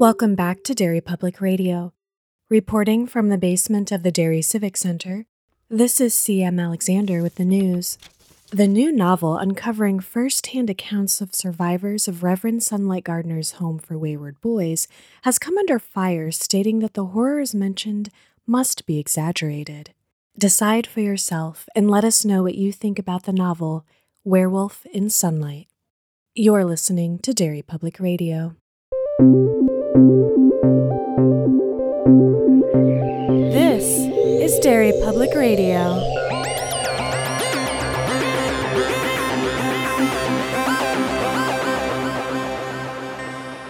Welcome back to Derry Public Radio. Reporting from the basement of the Derry Civic Center, this is CM Alexander with the news. The new novel uncovering first hand accounts of survivors of Reverend Sunlight Gardner's Home for Wayward Boys has come under fire, stating that the horrors mentioned must be exaggerated. Decide for yourself and let us know what you think about the novel Werewolf in Sunlight. You're listening to Derry Public Radio. This is Derry Public Radio.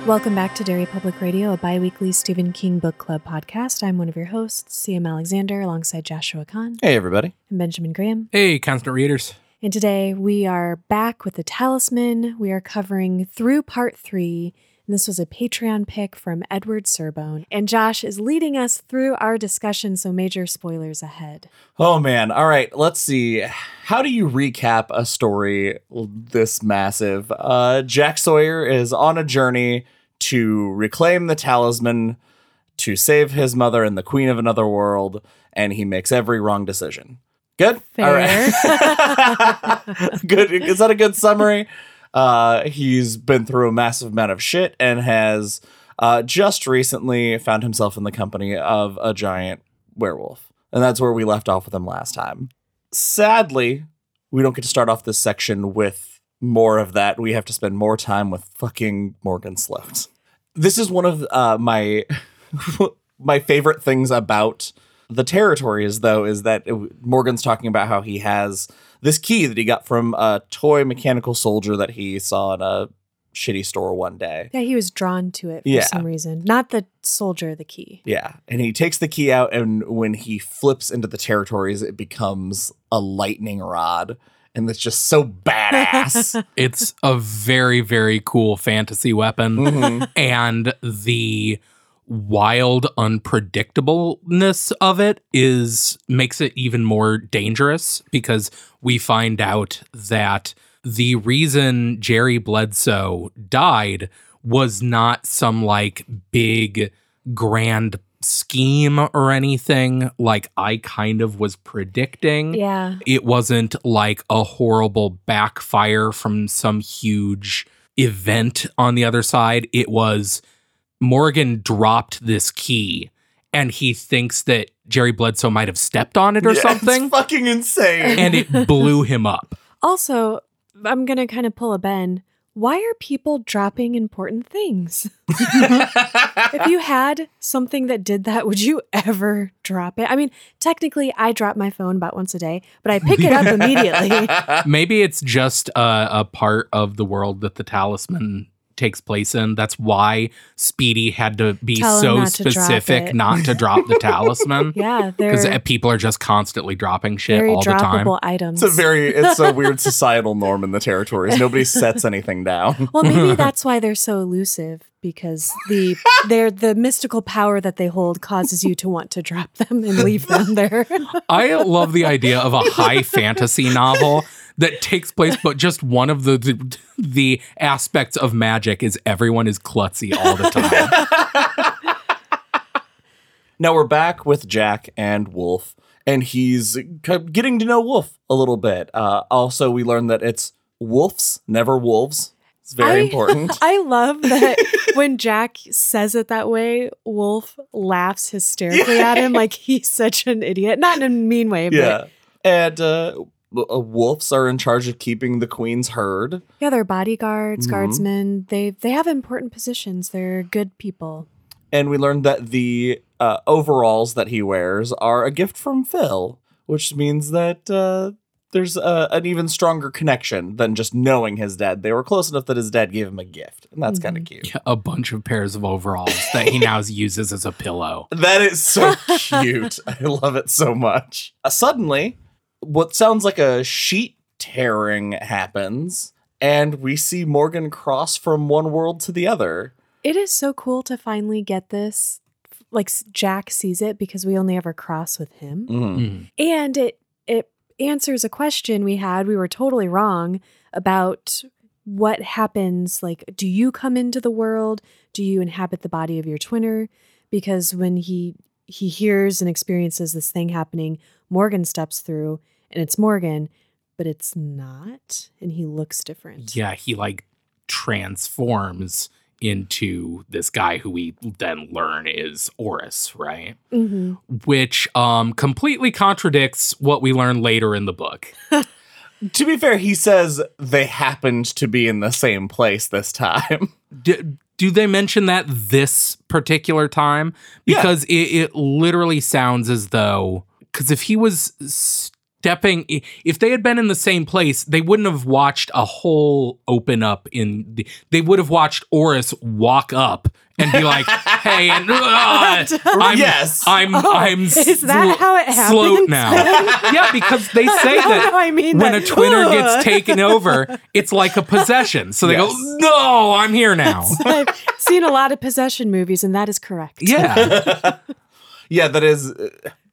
Welcome back to Derry Public Radio, a bi weekly Stephen King Book Club podcast. I'm one of your hosts, CM Alexander, alongside Joshua Kahn Hey, everybody. and Benjamin Graham. Hey, constant readers. And today we are back with the talisman. We are covering through part three. This was a Patreon pick from Edward Serbone. And Josh is leading us through our discussion, so major spoilers ahead. Oh, man. All right. Let's see. How do you recap a story this massive? Uh, Jack Sawyer is on a journey to reclaim the talisman, to save his mother and the queen of another world, and he makes every wrong decision. Good? Fair. All right. good. Is that a good summary? Uh, he's been through a massive amount of shit and has uh, just recently found himself in the company of a giant werewolf. And that's where we left off with him last time. Sadly, we don't get to start off this section with more of that. We have to spend more time with fucking Morgan Sloat. This is one of uh, my my favorite things about the territories, though, is that it- Morgan's talking about how he has this key that he got from a toy mechanical soldier that he saw in a shitty store one day. Yeah, he was drawn to it for Yeah. some reason. Not the soldier, the key. Yeah. And he takes the key out, and when he flips into the territories, it becomes a lightning rod. And it's just so badass. It's a very, very cool fantasy weapon. Mhm. And the wild unpredictableness of it is makes it even more dangerous because we find out that the reason Jerry Bledsoe died was not some like big grand scheme or anything like I kind of was predicting Yeah. it wasn't like a horrible backfire from some huge event on the other side. It was Morgan dropped this key and he thinks that Jerry Bledsoe might have stepped on it or Yeah, something It's fucking insane. and it blew him up. Also, I'm going to kind of pull a Ben. Why are people dropping important things? if you had something that did that, would you ever drop it? I mean, technically, I drop my phone about once a day, but I pick it up immediately. Maybe it's just a, a part of the world that the talisman takes place in. That's why Speedy had to be Tell so not specific it. not to drop the talisman. Yeah, Because uh, people are just constantly dropping shit very all the time. items. It's a very it's a weird societal norm in the territories. Nobody sets anything down. well, maybe that's why they're so elusive because the they're the mystical power that they hold causes you to want to drop them and leave them there. I love the idea of a high fantasy novel that takes place, but just one of the, the the aspects of magic is everyone is klutzy all the time. Now we're back with Jack and Wolf, and he's getting to know Wolf a little bit. Uh, also, we learned that it's wolves, never wolves. It's very I- important. I love that when Jack says it that way, Wolf laughs hysterically at him like he's such an idiot. Not in a mean way, but yeah. And uh, uh, wolves are in charge of keeping the queen's herd. yeah, they're bodyguards, Mhm. guardsmen. They they have important positions. They're good people. And we learned that the uh, overalls that he wears are a gift from Phil, which means that uh, there's a, an even stronger connection than just knowing his dad. They were close enough that his dad gave him a gift, and that's kind of cute. a bunch of pairs of overalls that he now uses as a pillow. That is so cute. I love it so much. Uh, suddenly, what sounds like a sheet tearing happens, and we see Morgan cross from one world to the other. It is so cool to finally get this. Like Jack sees it because we only ever cross with him. Mhm. Mm. and it it answers a question we had we were totally wrong about what happens like do you come into the world do you inhabit the body of your twinner because when he he hears and experiences this thing happening morgan steps through and it's morgan but it's not and he looks different Yeah, he like transforms into this guy who we then learn is Orris, right? hmm Which um completely contradicts what we learn later in the book. To be fair, he says they happened to be in the same place this time. do, do they mention that this particular time? Yeah. Because it, it literally sounds as though because if he was stepping, if they had been in the same place, they wouldn't have watched a hole open up in the. They would have watched Orris walk up and be like, "Hey, and uh, I'm, Yes. I'm, Oh, I'm is that how it slow happens now." yeah, because they say no, that no, I mean when that- a twinner Ugh. gets taken over, it's like a possession. So they Yes. go, "No, I'm here now." I've seen a lot of possession movies, and that is correct. Yeah. yeah, that is. uh,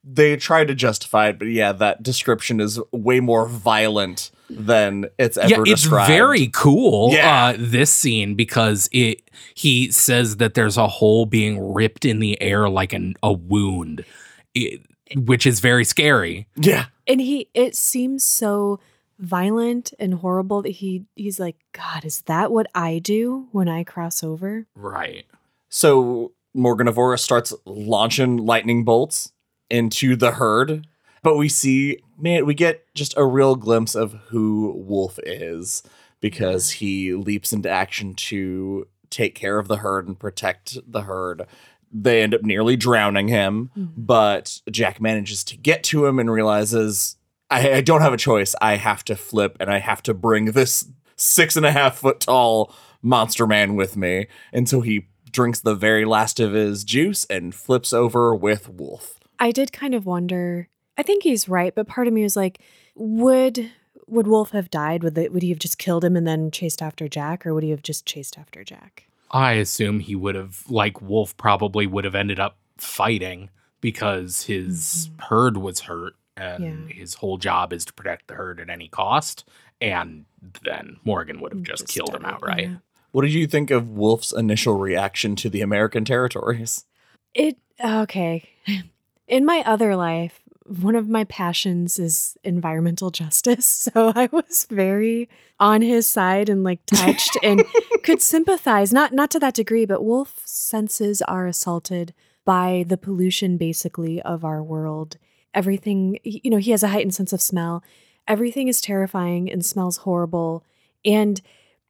They try to justify it, but yeah, that description is way more violent than it's ever yeah, it's described. very cool. Yeah. Uh, this scene because it he says that there's a hole being ripped in the air like an, a wound, it, which is very scary. yeah. And he, it seems so violent and horrible that he, he's like, God, is that what I do when I cross over? Right. So Morgan of starts launching lightning bolts into the herd, but we see, man, we get just a real glimpse of who Wolf is because he leaps into action to take care of the herd and protect the herd. They end up nearly drowning him, mm-hmm. but Jack manages to get to him and realizes, I, I don't have a choice. I have to flip and I have to bring this six and a half foot tall monster man with me. And so he drinks the very last of his juice and flips over with Wolf. I did kind of wonder. I think he's right, but part of me was like, would would Wolf have died? Would they, would he have just killed him and then chased after Jack, or would he have just chased after Jack? I assume he would have, like Wolf, probably would have ended up fighting because his mm-hmm. herd was hurt and Yeah. his whole job is to protect the herd at any cost. And then Morgan would have just, killed him outright. yeah. What did you think of Wolf's initial reaction to the American territories? It okay. In my other life, one of my passions is environmental justice. So I was very on his side and like touched and could sympathize. Not not to that degree, but Wolf's senses are assaulted by the pollution basically of our world. Everything, you know, he has a heightened sense of smell. Everything is terrifying and smells horrible. And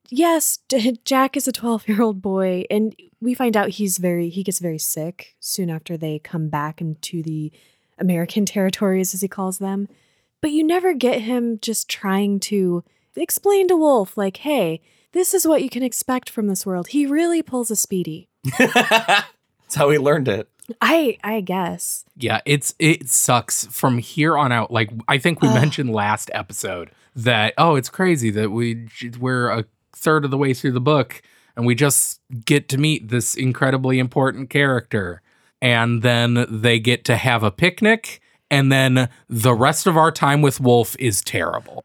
yes, Jack is a 12 year old boy, and we find out he's very, he gets very sick soon after they come back into the American territories, as he calls them. But you never get him just trying to explain to Wolf, like, hey, this is what you can expect from this world. He really pulls a speedy. That's how he learned it. I I guess. Yeah, it's it sucks from here on out. Like I think we Ugh. mentioned last episode that oh, it's crazy that we we're a third of the way through the book and we just get to meet this incredibly important character and then they get to have a picnic and then the rest of our time with Wolf is terrible.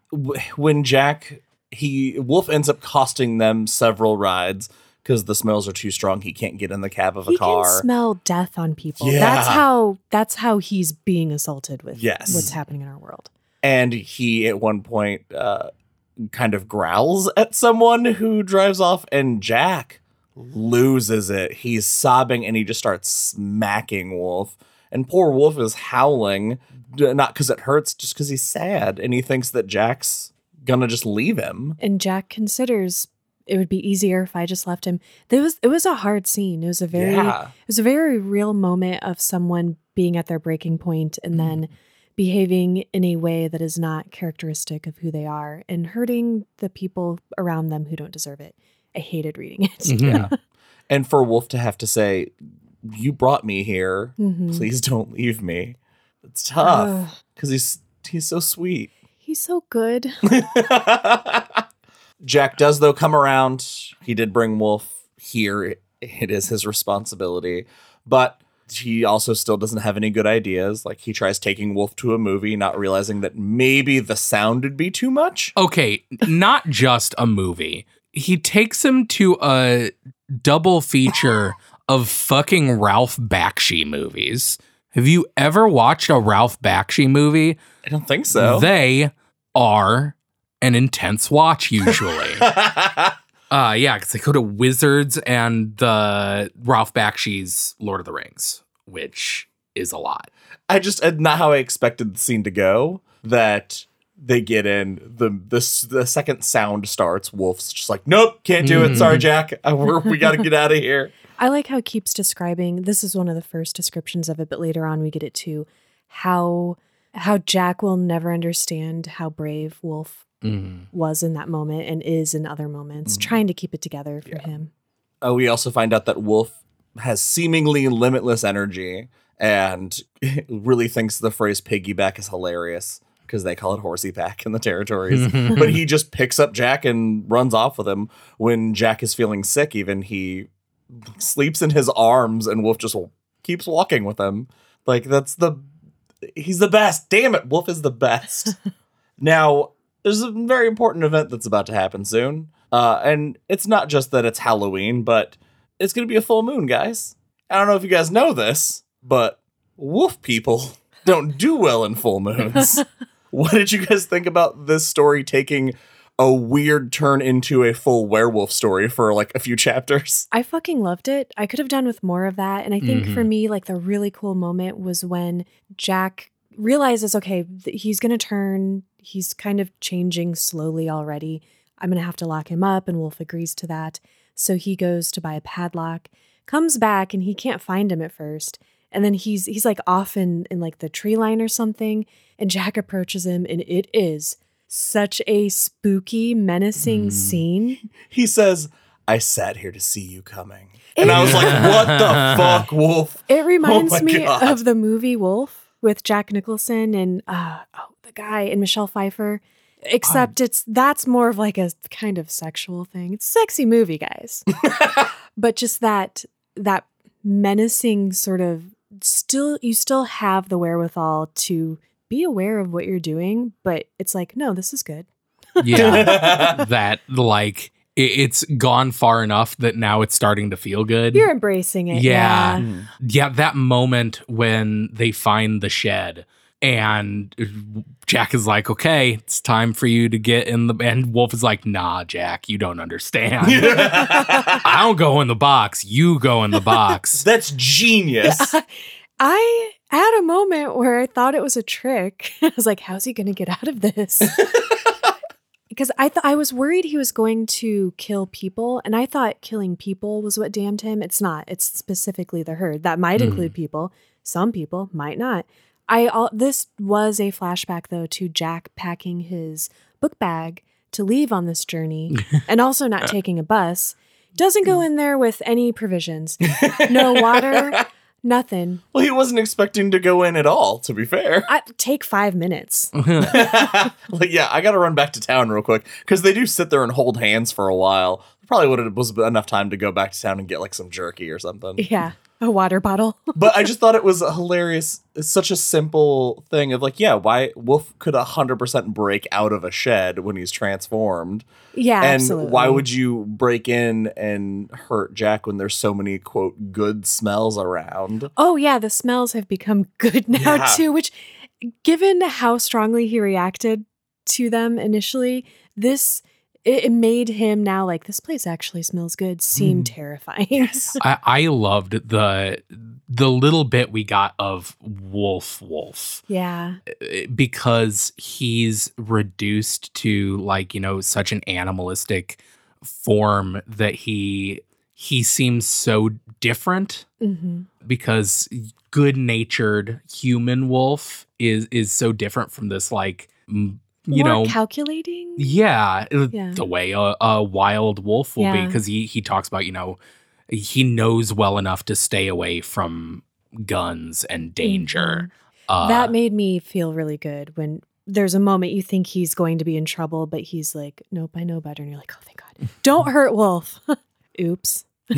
When Jack, he, Wolf ends up costing them several rides because the smells are too strong. He can't get in the cab of a He car. can smell death on people. Yeah. That's how that's how he's being assaulted with Yes. what's happening in our world. and he at one point uh, kind of growls at someone who drives off and jack loses it he's sobbing and he just starts smacking wolf and poor wolf is howling not because it hurts just because he's sad and he thinks that jack's gonna just leave him And Jack considers it would be easier if I just left him. There was it was a hard scene. It was a very yeah it was a very real moment of someone being at their breaking point and then mm-hmm. behaving in a way that is not characteristic of who they are and hurting the people around them who don't deserve it. I hated reading it. Yeah. and for wolf to have to say you brought me here Mhm. please don't leave me it's tough because he's he's so sweet He's so good. Jack does though come around. He did bring Wolf here. It is his responsibility, but he also still doesn't have any good ideas. Like he tries taking Wolf to a movie, not realizing that maybe the sound would be too much. Okay, not just a movie. He takes him to a double feature of fucking Ralph Bakshi movies. Have you ever watched a Ralph Bakshi movie? I don't think so. They are an intense watch usually. uh yeah, because they go to Wizards and the Ralph Bakshi's Lord of the Rings, which is a lot. I just uh, not how I expected the scene to go. That they get in the the the second sound starts. Wolf's just like, nope, can't do it. Sorry, Jack. Uh, we're, we got to get out of here. I like how it keeps describing this is one of the first descriptions of it, but later on we get it to How how Jack will never understand how brave Wolf Mm. was in that moment and is in other moments, Mhm. trying to keep it together for him. Uh, we also find out that Wolf has seemingly limitless energy and really thinks the phrase piggyback is hilarious because they call it horsey pack in the territories. but he just picks up Jack and runs off with him. When Jack is feeling sick, even he sleeps in his arms and Wolf just keeps walking with him. Like that's the he's the best. Damn it, Wolf is the best. now, there's a very important event that's about to happen soon. Uh, and it's not just that it's Halloween, but it's going to be a full moon, guys. I don't know if you guys know this, but wolf people don't do well in full moons. What did you guys think about this story taking a weird turn into a full werewolf story for like a few chapters? I fucking loved it. I could have done with more of that. And I think for Mhm. me, like the really cool moment was when Jack realizes, okay, th- he's going to turn. He's kind of changing slowly already. I'm going to have to lock him up. And Wolf agrees to that. So he goes to buy a padlock, comes back, and he can't find him at first. And then he's he's like off in, in like the tree line or something. And Jack approaches him, and it is such a spooky, menacing Mm. scene. He says, I sat here to see you coming. And I was like, what the fuck, Wolf? It reminds Oh me God. of the movie Wolf with Jack Nicholson and uh oh the guy and Michelle Pfeiffer. Except it's that's more of like a kind of sexual thing. It's a sexy movie, guys. but just that that menacing sort of still you still have the wherewithal to be aware of what you're doing, but it's like, no, this is good. Yeah. that like it, it's gone far enough that now it's starting to feel good. You're embracing it. Yeah. Yeah. Mm. yeah, that moment when they find the shed and Jack is like, "Okay, it's time for you to get in the." And Wolf is like, "Nah, Jack, you don't understand. I don't go in the box. You go in the box." That's genius. I had a moment where I thought it was a trick. I was like, how's he going to get out of this? because I thought I was worried he was going to kill people and I thought killing people was what damned him. It's not. It's specifically the herd. That might Mm. include people. Some people might not. I all this was a flashback though to Jack packing his book bag to leave on this journey and also not taking a bus. Doesn't go in there with any provisions. No water, nothing. well, he wasn't expecting to go in at all, to be fair. I take five minutes. like, yeah, I got to run back to town real quick because they do sit there and hold hands for a while. Probably would have was enough time to go back to town and get like some jerky or something. Yeah, a water bottle. but I just thought it was hilarious. It's such a simple thing of like, yeah, why Wolf could hundred percent break out of a shed when he's transformed, yeah, and absolutely. why would you break in and hurt Jack when there's so many quote good smells around? Oh yeah, the smells have become good now Yeah. too. Which, given how strongly he reacted to them initially, this it, it made him now like this place actually smells good. Seem Mm. terrifying. I, I loved the the little bit we got of Wolf Wolf. yeah, because he's reduced to like you know such an animalistic form that he he seems so different hmm because good-natured human wolf is is so different from this like you More know calculating. yeah, Yeah. the way a, a wild wolf will be because he he talks about you know he knows well enough to stay away from guns and danger uh, that made me feel really good when there's a moment you think he's going to be in trouble, but he's like, "Nope, I know better," and you're like, "Oh, thank God! Don't hurt Wolf." Oops.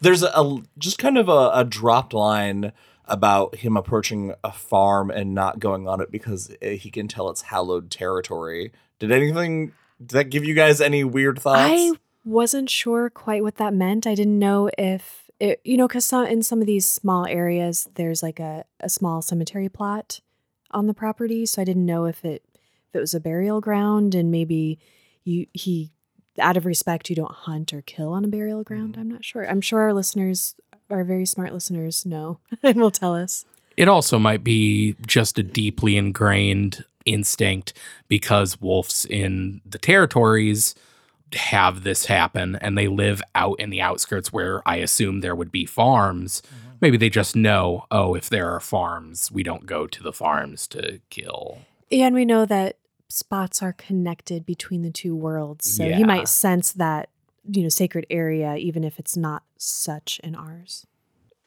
There's a, a- just kind of a, a dropped line about him approaching a farm and not going on it because uh, he can tell it's hallowed territory. Did anything Did that give you guys any weird thoughts? I wasn't sure quite what that meant. I didn't know if it, you know, because some, in some of these small areas, there's like a, a small cemetery plot on the property. So I didn't know if it if it was a burial ground and maybe you he out of respect you don't hunt or kill on a burial ground. I'm not sure. I'm sure our listeners, our very smart listeners, know and will tell us. It also might be just a deeply ingrained instinct because wolves in the territories have this happen and they live out in the outskirts where I assume there would be farms. Mm-hmm. Maybe they just know, oh, if there are farms, we don't go to the farms to kill. And we know that spots are connected between the two worlds. So he Yeah. might sense that, you know, sacred area, even if it's not such in ours.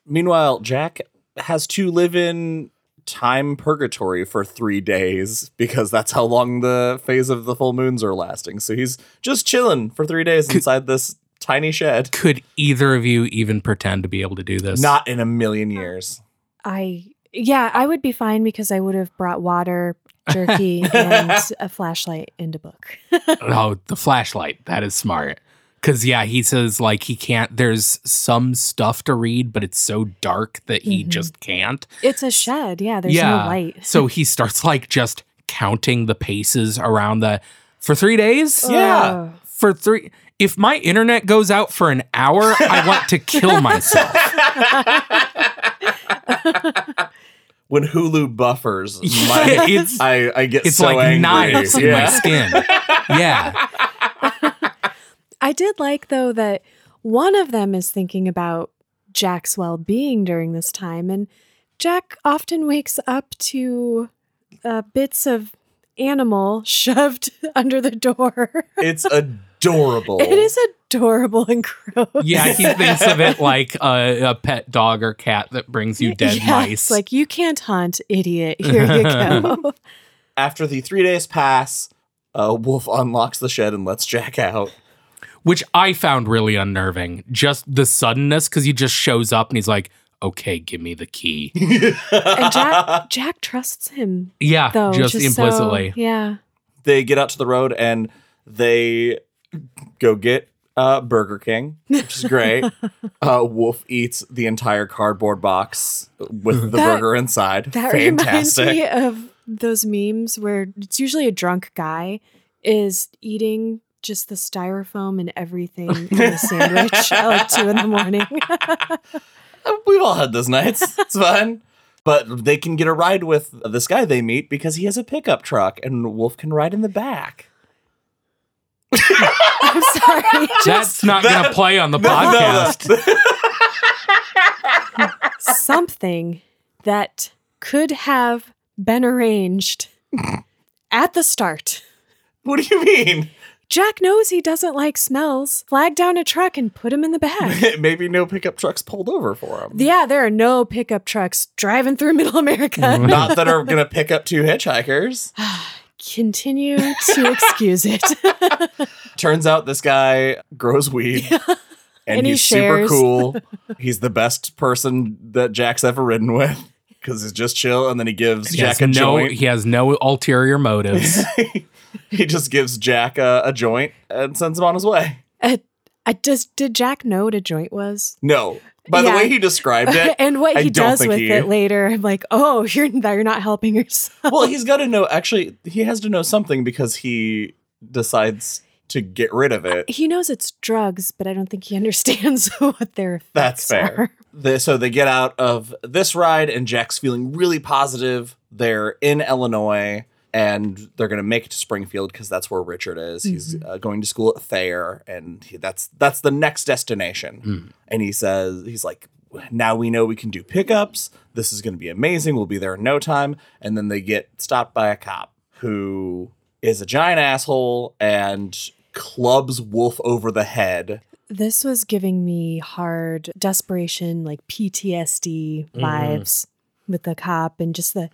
Meanwhile, Jack has to live in time purgatory for three days because that's how long the phase of the full moons are lasting. So he's just chilling for three days inside this tiny shed. Could either of you even pretend to be able to do this? Not in a million years. I, yeah, I would be fine because I would have brought water, jerky, and a flashlight and a book. oh, the flashlight. That is smart. Cause yeah, he says like he can't. There's some stuff to read, but it's so dark that he Mhm. just can't. It's a shed. Yeah, there's yeah. no light. so he starts like just counting the paces around the for three days. Yeah. Ugh. For three. If my internet goes out for an hour, I want to kill myself. When Hulu buffers, my, it's- I, I get It's so like angry. knives in my skin. Yeah. I did like though that one of them is thinking about Jack's well-being during this time, and Jack often wakes up to uh, bits of animal shoved under the door. It's adorable. It is adorable and gross. Yeah, he thinks of it like a, a pet dog or cat that brings you dead Yes, mice. Like you can't hunt, idiot. Here you go. After the three days pass, uh, Wolf unlocks the shed and lets Jack out. Which I found really unnerving. Just the suddenness, because he just shows up and he's like, "Okay, give me the key." and Jack Jack trusts him Yeah, though. just, so- implicitly. yeah. they get out to the road and they go get uh, Burger King, which is great. uh, Wolf eats the entire cardboard box with the That- burger inside. That Fantastic. reminds me of those memes where it's usually a drunk guy is eating just the styrofoam and everything in a sandwich at like two in the morning. Uh, we've all had those nights. It's fun. But they can get a ride with this guy they meet because he has a pickup truck and Wolf can ride in the back. I'm sorry. That's not that- going to play on the No, no, podcast. Something that could have been arranged at the start. what do you mean? Jack knows he doesn't like smells. Flag down a truck and put him in the back. Maybe no pickup trucks pulled over for him. yeah, there are no pickup trucks driving through middle America. Not that are going to pick up two hitchhikers. Continue to excuse it. Turns out this guy grows weed. And, And he he's super cool. He's the best person that Jack's ever ridden with because he's just chill. And then he gives He Jack a no, joint. he has no ulterior motives. he just gives Jack a, a joint and sends him on his way. Uh, I just did Jack know what a joint was? No. By the way he described it, and what I he does with he- it later, I'm like, oh, you're you're not helping yourself. well, he's got to know. Actually, he has to know something because he decides to get rid of it. He knows it's drugs, but I don't think he understands what they're. That's fair. The, so they get out of this ride, and Jack's feeling really positive. They're in Illinois, and they're going to make it to Springfield because that's where Richard is. He's uh, going to school at Thayer, and he, that's that's the next destination. Hmm. And he says he's like, now we know we can do pickups. This is going to be amazing. We'll be there in no time. And then they get stopped by a cop who is a giant asshole and clubs Wolf over the head. This was giving me hard desperation, like PTSD Mm-hmm. vibes with the cop and just the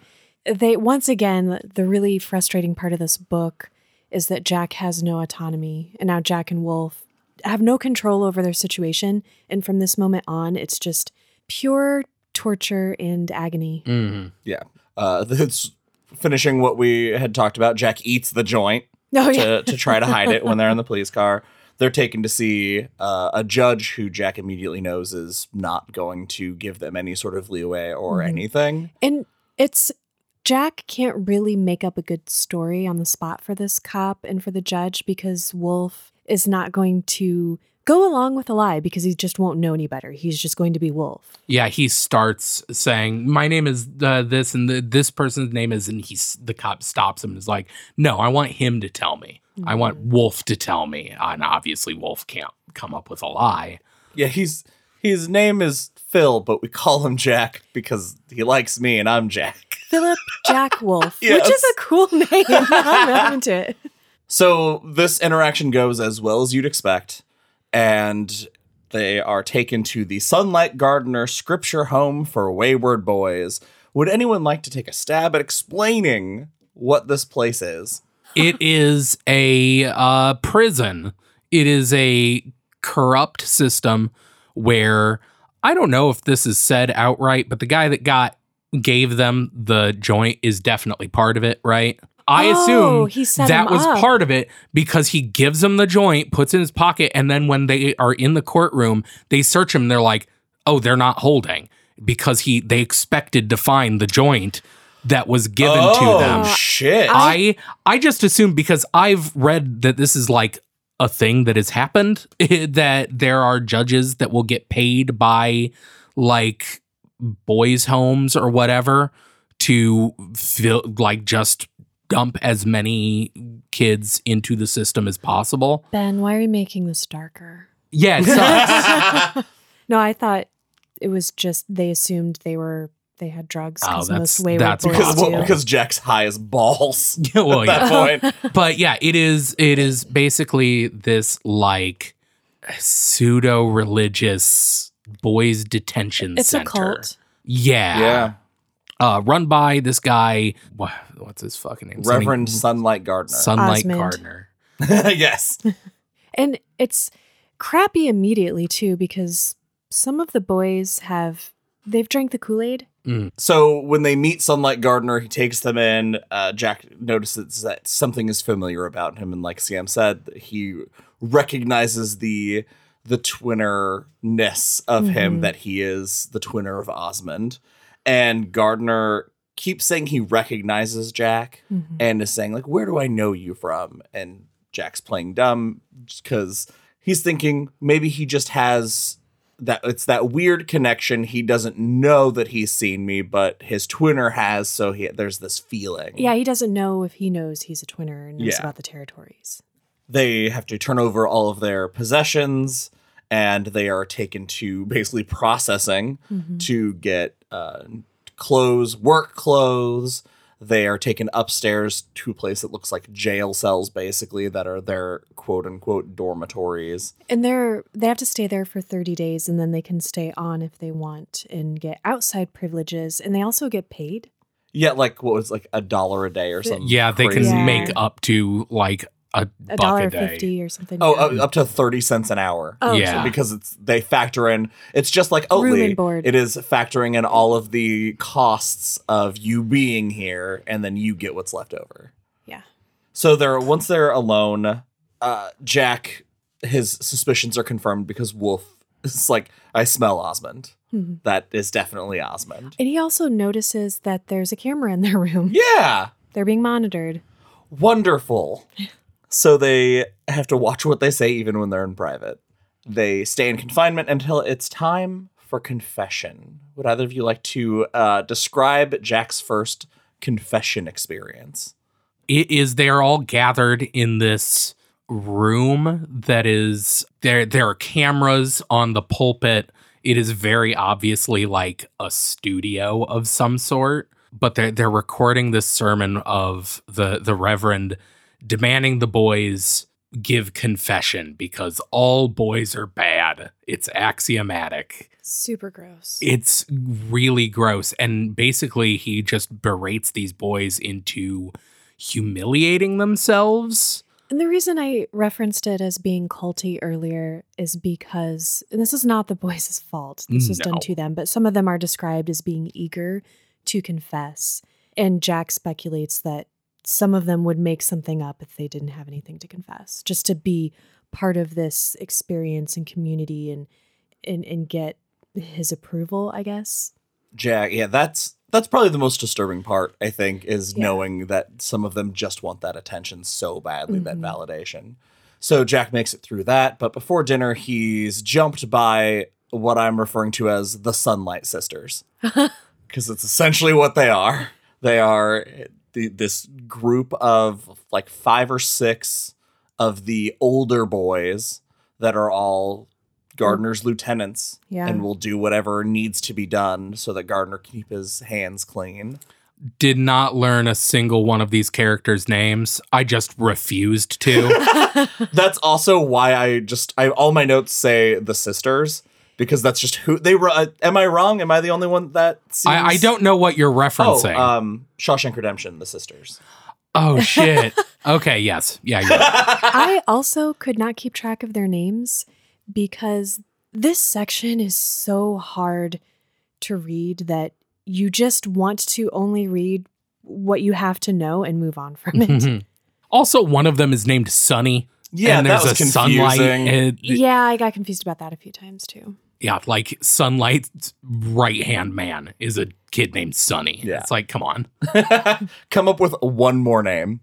they once again the really frustrating part of this book is that Jack has no autonomy and now Jack and Wolf have no control over their situation and from this moment on it's just pure torture and agony. Mhm. Yeah. Uh, it's finishing what we had talked about. Jack eats the joint Oh, yeah. to, to try to hide it when they're in the police car. They're taken to see uh, a judge who Jack immediately knows is not going to give them any sort of leeway or Mhm. anything. And it's Jack can't really make up a good story on the spot for this cop and for the judge because Wolf is not going to go along with a lie because he just won't know any better. He's just going to be Wolf. Yeah, he starts saying, "My name is uh, this, and the, this person's name is," and he's the cop stops him and is like, "No, I want him to tell me. I want Wolf to tell me." And obviously, Wolf can't come up with a lie. Yeah, he's his name is Phil, but we call him Jack because he likes me and I'm Jack. Philip Jack Wolf, which is a cool name. I'm into it. So this interaction goes as well as you'd expect, and they are taken to the Sunlight Gardener Scripture Home for Wayward Boys. Would anyone like to take a stab at explaining what this place is? it is a uh, prison. It is a corrupt system where I don't know if this is said outright, but the guy that got gave them the joint is definitely part of it, right? I Oh, assume he set that was up. part of it because he gives them the joint, puts it in his pocket, and then when they are in the courtroom, they search him. They're like, "Oh, they're not holding," because he they expected to find the joint that was given oh, to them. shit. I I just assume because I've read that this is like a thing that has happened that there are judges that will get paid by like boys homes or whatever to feel like just dump as many kids into the system as possible. Ben, why are you making this darker? Yeah, it sucks. No, I thought it was just they assumed they were they had drugs Oh, because that's- most wayward that's boys because, possible. do. because Jack's high as balls Yeah, well, at yeah. that point. but yeah, it is it is basically this like pseudo religious boys detention it's center. a cult. Yeah. Yeah. Uh, run by this guy. What's his fucking name? Reverend Something- Sunlight Gardener. Sunlight Osmond. Gardner. yes. And it's crappy immediately too because some of the boys have they've drank the Kool-Aid. So when they meet Sunlight Gardener, he takes them in. Uh, Jack notices that something is familiar about him, and like Sam said, he recognizes the the twinner-ness of him Mhm. that he is the twinner of Osmond. And Gardner keeps saying he recognizes Jack Mm-hmm. and is saying like, "Where do I know you from?" And Jack's playing dumb because he's thinking maybe he just has that it's that weird connection. He doesn't know that he's seen me, but his twinner has, so he there's this feeling. Yeah, he doesn't know if he knows he's a twinner and knows Yeah. about the territories. They have to turn over all of their possessions and they are taken to basically processing Mm-hmm. to get uh, clothes, work clothes. They are taken upstairs to a place that looks like jail cells, basically, that are their quote unquote dormitories. And they're they have to stay there for 30 days and then they can stay on if they want and get outside privileges and they also get paid. Yeah, like what was like a dollar a day or something. Yeah, they can. Yeah. make up to like a, A dollar a day. fifty or something. Oh, yeah. uh, up to 30 cents an hour. Oh, yeah. because it's they factor in it's just like Room Oatly. board. It is factoring in all of the costs of you being here and then you get what's left over. Yeah. So they're once they're alone, uh Jack his suspicions are confirmed because Wolf is like I smell Osmond. Mhm. That is definitely Osmond. And he also notices that there's a camera in their room. Yeah. They're being monitored. Wonderful. So they have to watch what they say even when they're in private. They stay in confinement until it's time for confession. Would either of you like to uh, describe Jack's first confession experience? it is they're all gathered in this room that is there there are cameras on the pulpit it is very obviously like a studio of some sort but they're they're recording this sermon of the the reverend demanding the boys give confession because all boys are bad it's axiomatic Super gross. it's really gross and basically he just berates these boys into humiliating themselves And the reason I referenced it as being culty earlier is because, this is not the boys' fault, this was No. done to them, but some of them are described as being eager to confess. And Jack speculates that some of them would make something up if they didn't have anything to confess, just to be part of this experience and community and and, and get his approval, I guess. Jack, yeah, that's that's probably the most disturbing part, I think, is Yeah. knowing that some of them just want that attention so badly, that Mhm. validation. So Jack makes it through that, but before dinner, he's jumped by what I'm referring to as the Sunlight Sisters. Because it's essentially what they are. They are the, this group of like five or six of the older boys that are all Gardner's lieutenants Yeah. and will do whatever needs to be done so that Gardner can keep his hands clean. Did not learn a single one of these characters' names. I just refused to. That's also why I just I all my notes say the sisters because that's just who they were. Uh, am I wrong? Am I the only one that seems? I, I don't know what you're referencing. Oh, um, Shawshank Redemption, the sisters. Oh shit. Okay, yes. Yeah, you're right. I also could not keep track of their names because this section is so hard to read that you just want to only read what you have to know and move on from it. also, one of them is named Sunny. Yeah, and that there's was a sunlight. confusing. and- yeah, I got confused about that a few times too. Yeah, like Sunlight's right hand man is a kid named Sunny. Yeah. It's like, come on. Come up with one more name.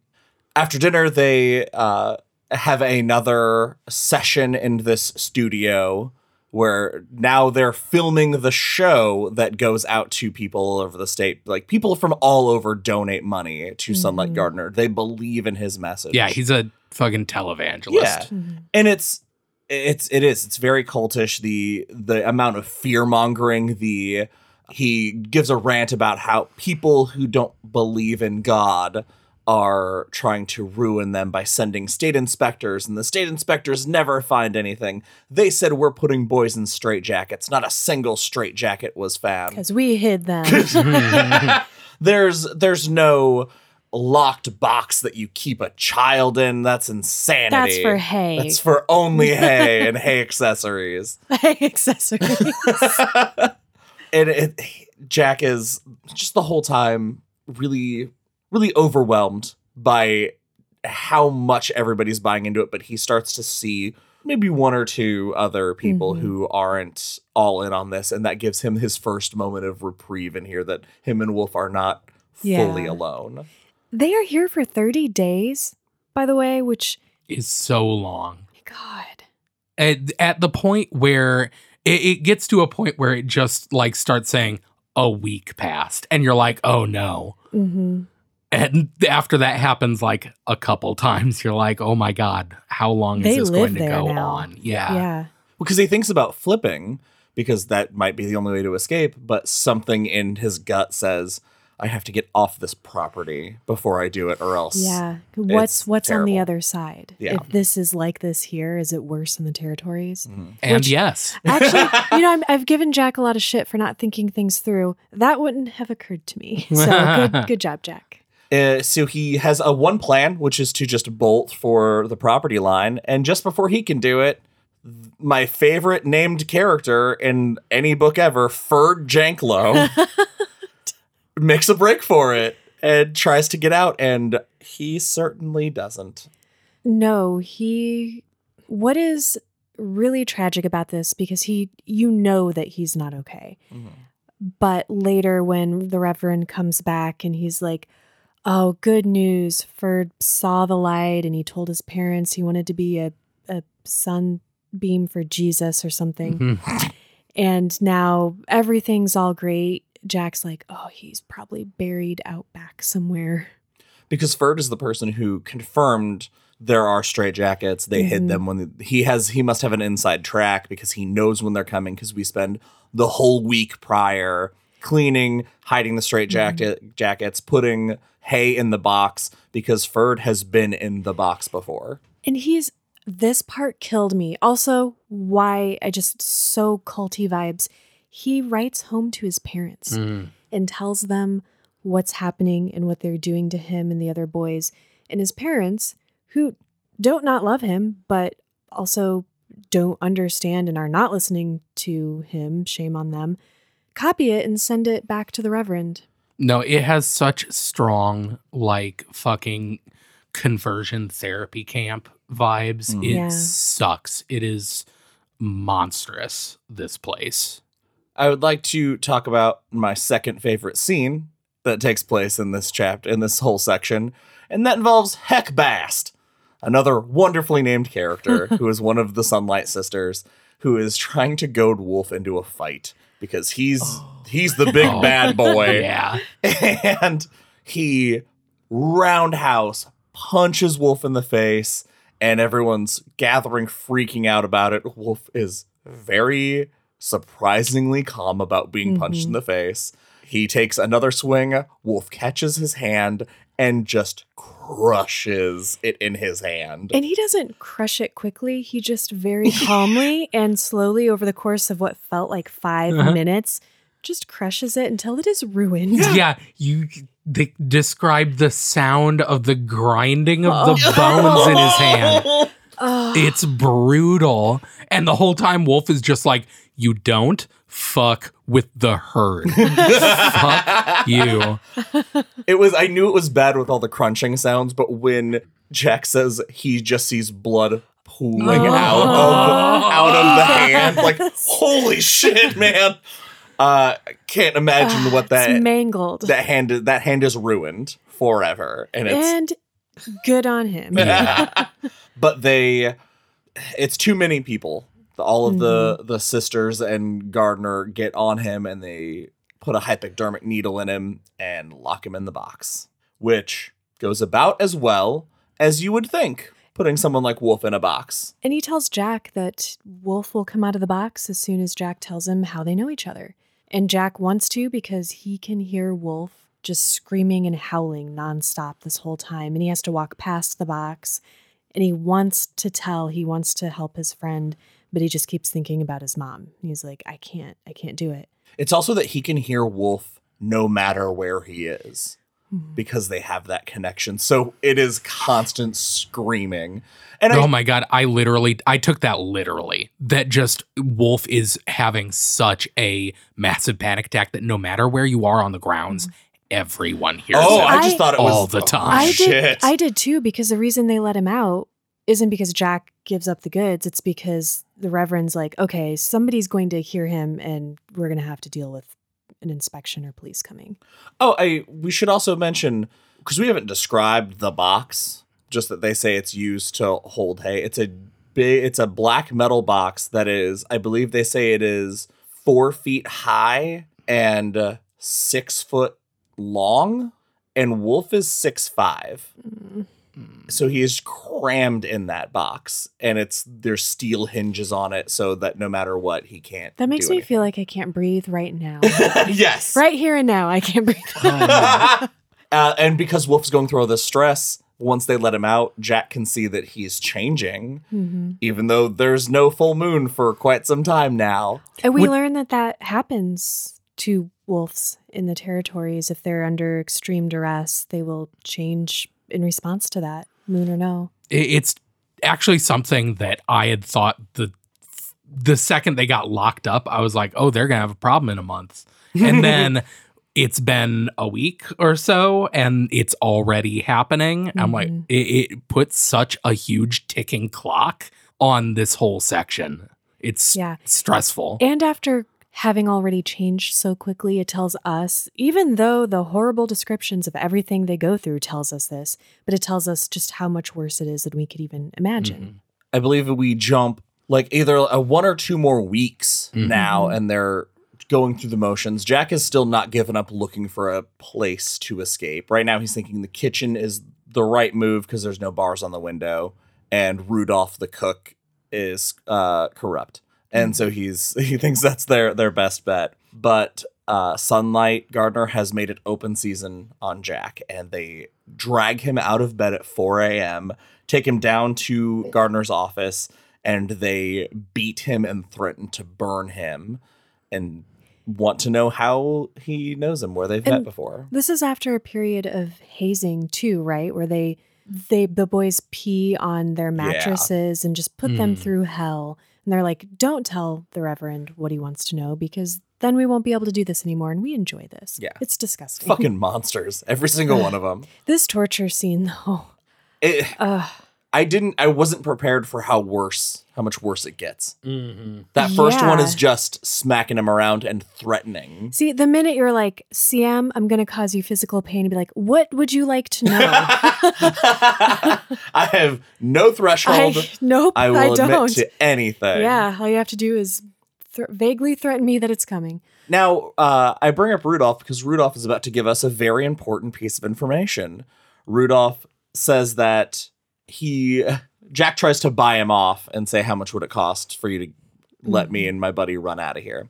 After dinner, they uh, have another session in this studio where now they're filming the show that goes out to people all over the state. Like people from all over donate money to Sunlight Mhm. Gardner. They believe in his message. Yeah, he's a fucking televangelist. Yeah. and it's it's it is. It's very cultish. The the amount of fear mongering the he gives a rant about how people who don't believe in god are trying to ruin them by sending state inspectors and the state inspectors never find anything. They said we're putting boys in straitjackets. Not a single straitjacket was found. Because we hid them. there's there's no locked box that you keep a child in that's insanity That's for hay. that's for only hay and hay accessories. Hay accessories. And it, Jack is just the whole time really, really overwhelmed by how much everybody's buying into it. But he starts to see maybe one or two other people Mhm. who aren't all in on this. And that gives him his first moment of reprieve in here that him and Wolf are not fully Yeah. alone. They are here for 30 days, by the way, which, Is so long. God. At, at the point where it, it gets to a point where it just like starts saying a week passed, and you're like, oh no. hmm And after that happens like a couple times, you're like, oh my God, how long They is this going to go now. on? Yeah. yeah. because he thinks about flipping because that might be the only way to escape but something in his gut says i have to get off this property before i do it or else Yeah. What's It's what's on the other side? Yeah. If this is like this here, is it worse in the territories? Mhm. And Which- yes, Actually, you know, I'm, I've given Jack a lot of shit for not thinking things through. That wouldn't have occurred to me. So good, good job, Jack. Uh, so he has a one plan which is to just bolt for the property line and just before he can do it th- my favorite named character in any book ever ferd janklow makes a break for it and tries to get out and he certainly doesn't No, he. What is really tragic about this because he, you know, that he's not okay. But later, when the Reverend comes back and he's like, Oh, good news. Ferd saw the light and he told his parents he wanted to be a, a sunbeam for Jesus or something. Mhm. And now everything's all great. Jack's like, Oh, he's probably buried out back somewhere. because Ferd is the person who confirmed there are stray jackets. They hid Mhm. them when he has. He must have an inside track because he knows when they're coming. Because we spend the whole week prior cleaning, hiding the straight jacket jackets, putting hay in the box because Ferd has been in the box before. And he's this part killed me. Also, why I just so culty vibes. He writes home to his parents Mm. and tells them what's happening and what they're doing to him and the other boys. And his parents, who don't not love him, but also don't understand and are not listening to him, shame on them, copy it and send it back to the Reverend. No, it has such strong, like, fucking conversion therapy camp vibes. Mm. It Yeah. sucks. It is monstrous, this place. I would like to talk about my second favorite scene that takes place in this chapter, in this whole section, and that involves Heck Bast, another wonderfully named character who is one of the Sunlight Sisters, who is trying to goad Wolf into a fight because he's oh. he's the big Oh. bad boy, Yeah. and he roundhouse punches Wolf in the face, and everyone's gathering, freaking out about it. Wolf is very surprisingly calm about being punched in the face. He takes another swing. Wolf catches his hand and just crushes it in his hand. And he doesn't crush it quickly. He just very calmly and slowly over the course of what felt like 5 Uh-huh. minutes just crushes it until it is ruined. Yeah, you they described the sound of the grinding of the Oh. bones in his hand. Oh, It's brutal. And the whole time Wolf is just like, you don't fuck with the herd. fuck you. It was I knew it was bad with all the crunching sounds, but when Jack says he just sees blood pooling Oh. out of out of the hand, like holy shit, man. Uh can't imagine Ah, what that it's mangled. that hand that hand is ruined forever. And it's and good on him. but they it's too many people all of the Mm-hmm. the sisters and gardner get on him and they put a hypodermic needle in him and lock him in the box which goes about as well as you would think putting someone like wolf in a box And he tells Jack that Wolf will come out of the box as soon as Jack tells him how they know each other. And Jack wants to because he can hear Wolf just screaming and howling nonstop this whole time. And he has to walk past the box. And he wants to tell, he wants to help his friend, but he just keeps thinking about his mom. He's like, I can't, I can't do it. it's also that he can hear wolf no matter where he is mm-hmm. because they have that connection so it is constant screaming and I, oh my god, I literally I took that literally. That just Wolf is having such a massive panic attack that no matter where you are on the grounds, mm-hmm. everyone hears oh it. i just thought it was all the time. I shit. did I did too because the reason they let him out isn't because Jack gives up the goods. It's because the Reverend's like, okay, somebody's going to hear him and we're gonna have to deal with an inspection or police coming. Oh, I we should also mention because we haven't described the box, just that they say it's used to hold hay. It's a big, it's a black metal box that is, I believe they say it is four feet high and uh, six foot long, and Wolf is six five. So he is crammed in that box, and it's there's steel hinges on it, so that no matter what, he can't. That makes do me anything. feel like I can't breathe right now. yes, right here and now, I can't breathe. Uh, and because Wolf's going through all this stress, once they let him out, Jack can see that he's changing, Mhm. even though there's no full moon for quite some time now. And we Would- learn that that happens to wolves in the territories. If they're under extreme duress, they will change in response to that, moon or no. It's actually something that I had thought the the second they got locked up, I was like, oh, they're gonna have a problem in a month. And then it's been a week or so and it's already happening. I'm like, Mhm. it, it puts such a huge ticking clock on this whole section. It's Yeah. stressful. And after having already changed so quickly, it tells us, even though the horrible descriptions of everything they go through tells us this, but it tells us just how much worse it is than we could even imagine. I believe we jump like either a one or two more weeks Mhm. now, and they're going through the motions. Jack is still not given up looking for a place to escape. Right now, he's thinking the kitchen is the right move because there's no bars on the window, and Rudolph the cook is uh, corrupt, and so he's he thinks that's their their best bet. But uh, Sunlight Gardner has made it open season on Jack, and they drag him out of bed at 4 a.m., take him down to Gardner's office, and they beat him and threaten to burn him, and want to know how he knows him, where they've met before. This is after a period of hazing too, right? Where they they the boys pee on their mattresses and just put them Mm. through hell. And they're like, "Don't tell the reverend what he wants to know because then we won't be able to do this anymore. And we enjoy this. Yeah. It's disgusting. Fucking monsters. Every single one of them. this torture scene, though. It, Ugh. I didn't. I wasn't prepared for how worse, how much worse it gets. Mm-hmm. That first one is just smacking him around and threatening. See, the minute you're like, CM, I'm going to cause you physical pain, and be like, what would you like to know? I have no threshold. I, nope, I I, will admit don't. to anything. Yeah, all you have to do is th- vaguely threaten me that it's coming. Now, uh, I bring up Rudolph because Rudolph is about to give us a very important piece of information. Rudolph says that he Jack tries to buy him off and say how much would it cost for you to let me mm-hmm. and my buddy run out of here.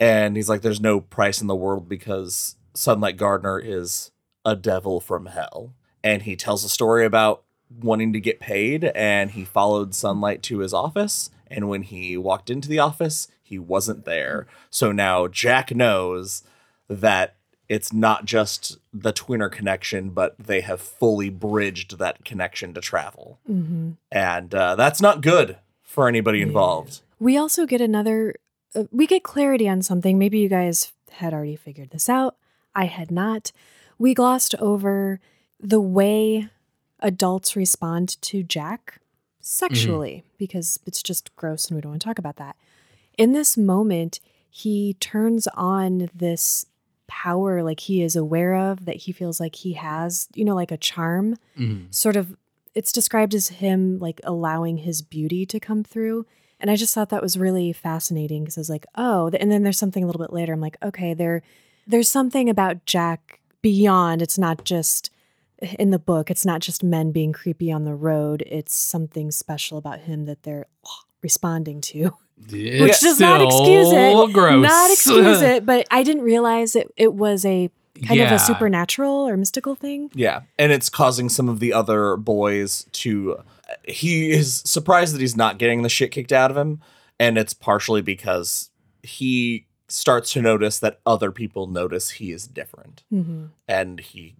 And he's like, "There's no price in the world because Sunlight Gardner is a devil from hell." And he tells a story about wanting to get paid, and he followed Sunlight to his office. And when he walked into the office, he wasn't there. So now Jack knows that it's not just the twinner connection, but they have fully bridged that connection to travel. hmm And uh, that's not good for anybody involved. We also get another, uh, we get clarity on something. Maybe you guys had already figured this out. I had not. We glossed over the way adults respond to Jack sexually because it's just gross and we don't want to talk about that. In this moment, he turns on this power like he is aware of that he feels like he has, you know, like a charm Mm-hmm. sort of it's described as him like allowing his beauty to come through and i just thought that was really fascinating because i was like oh and then there's something a little bit later i'm like okay there there's something about jack beyond it's not just in the book it's not just men being creepy on the road it's something special about him that they're responding to which does not excuse it Gross. not excuse it but i didn't realize it, it was a kind of a supernatural or mystical thing Yeah. And it's causing some of the other boys to. He is surprised that he's not getting the shit kicked out of him. And it's partially because he starts to notice that other people notice he is different. hmm And he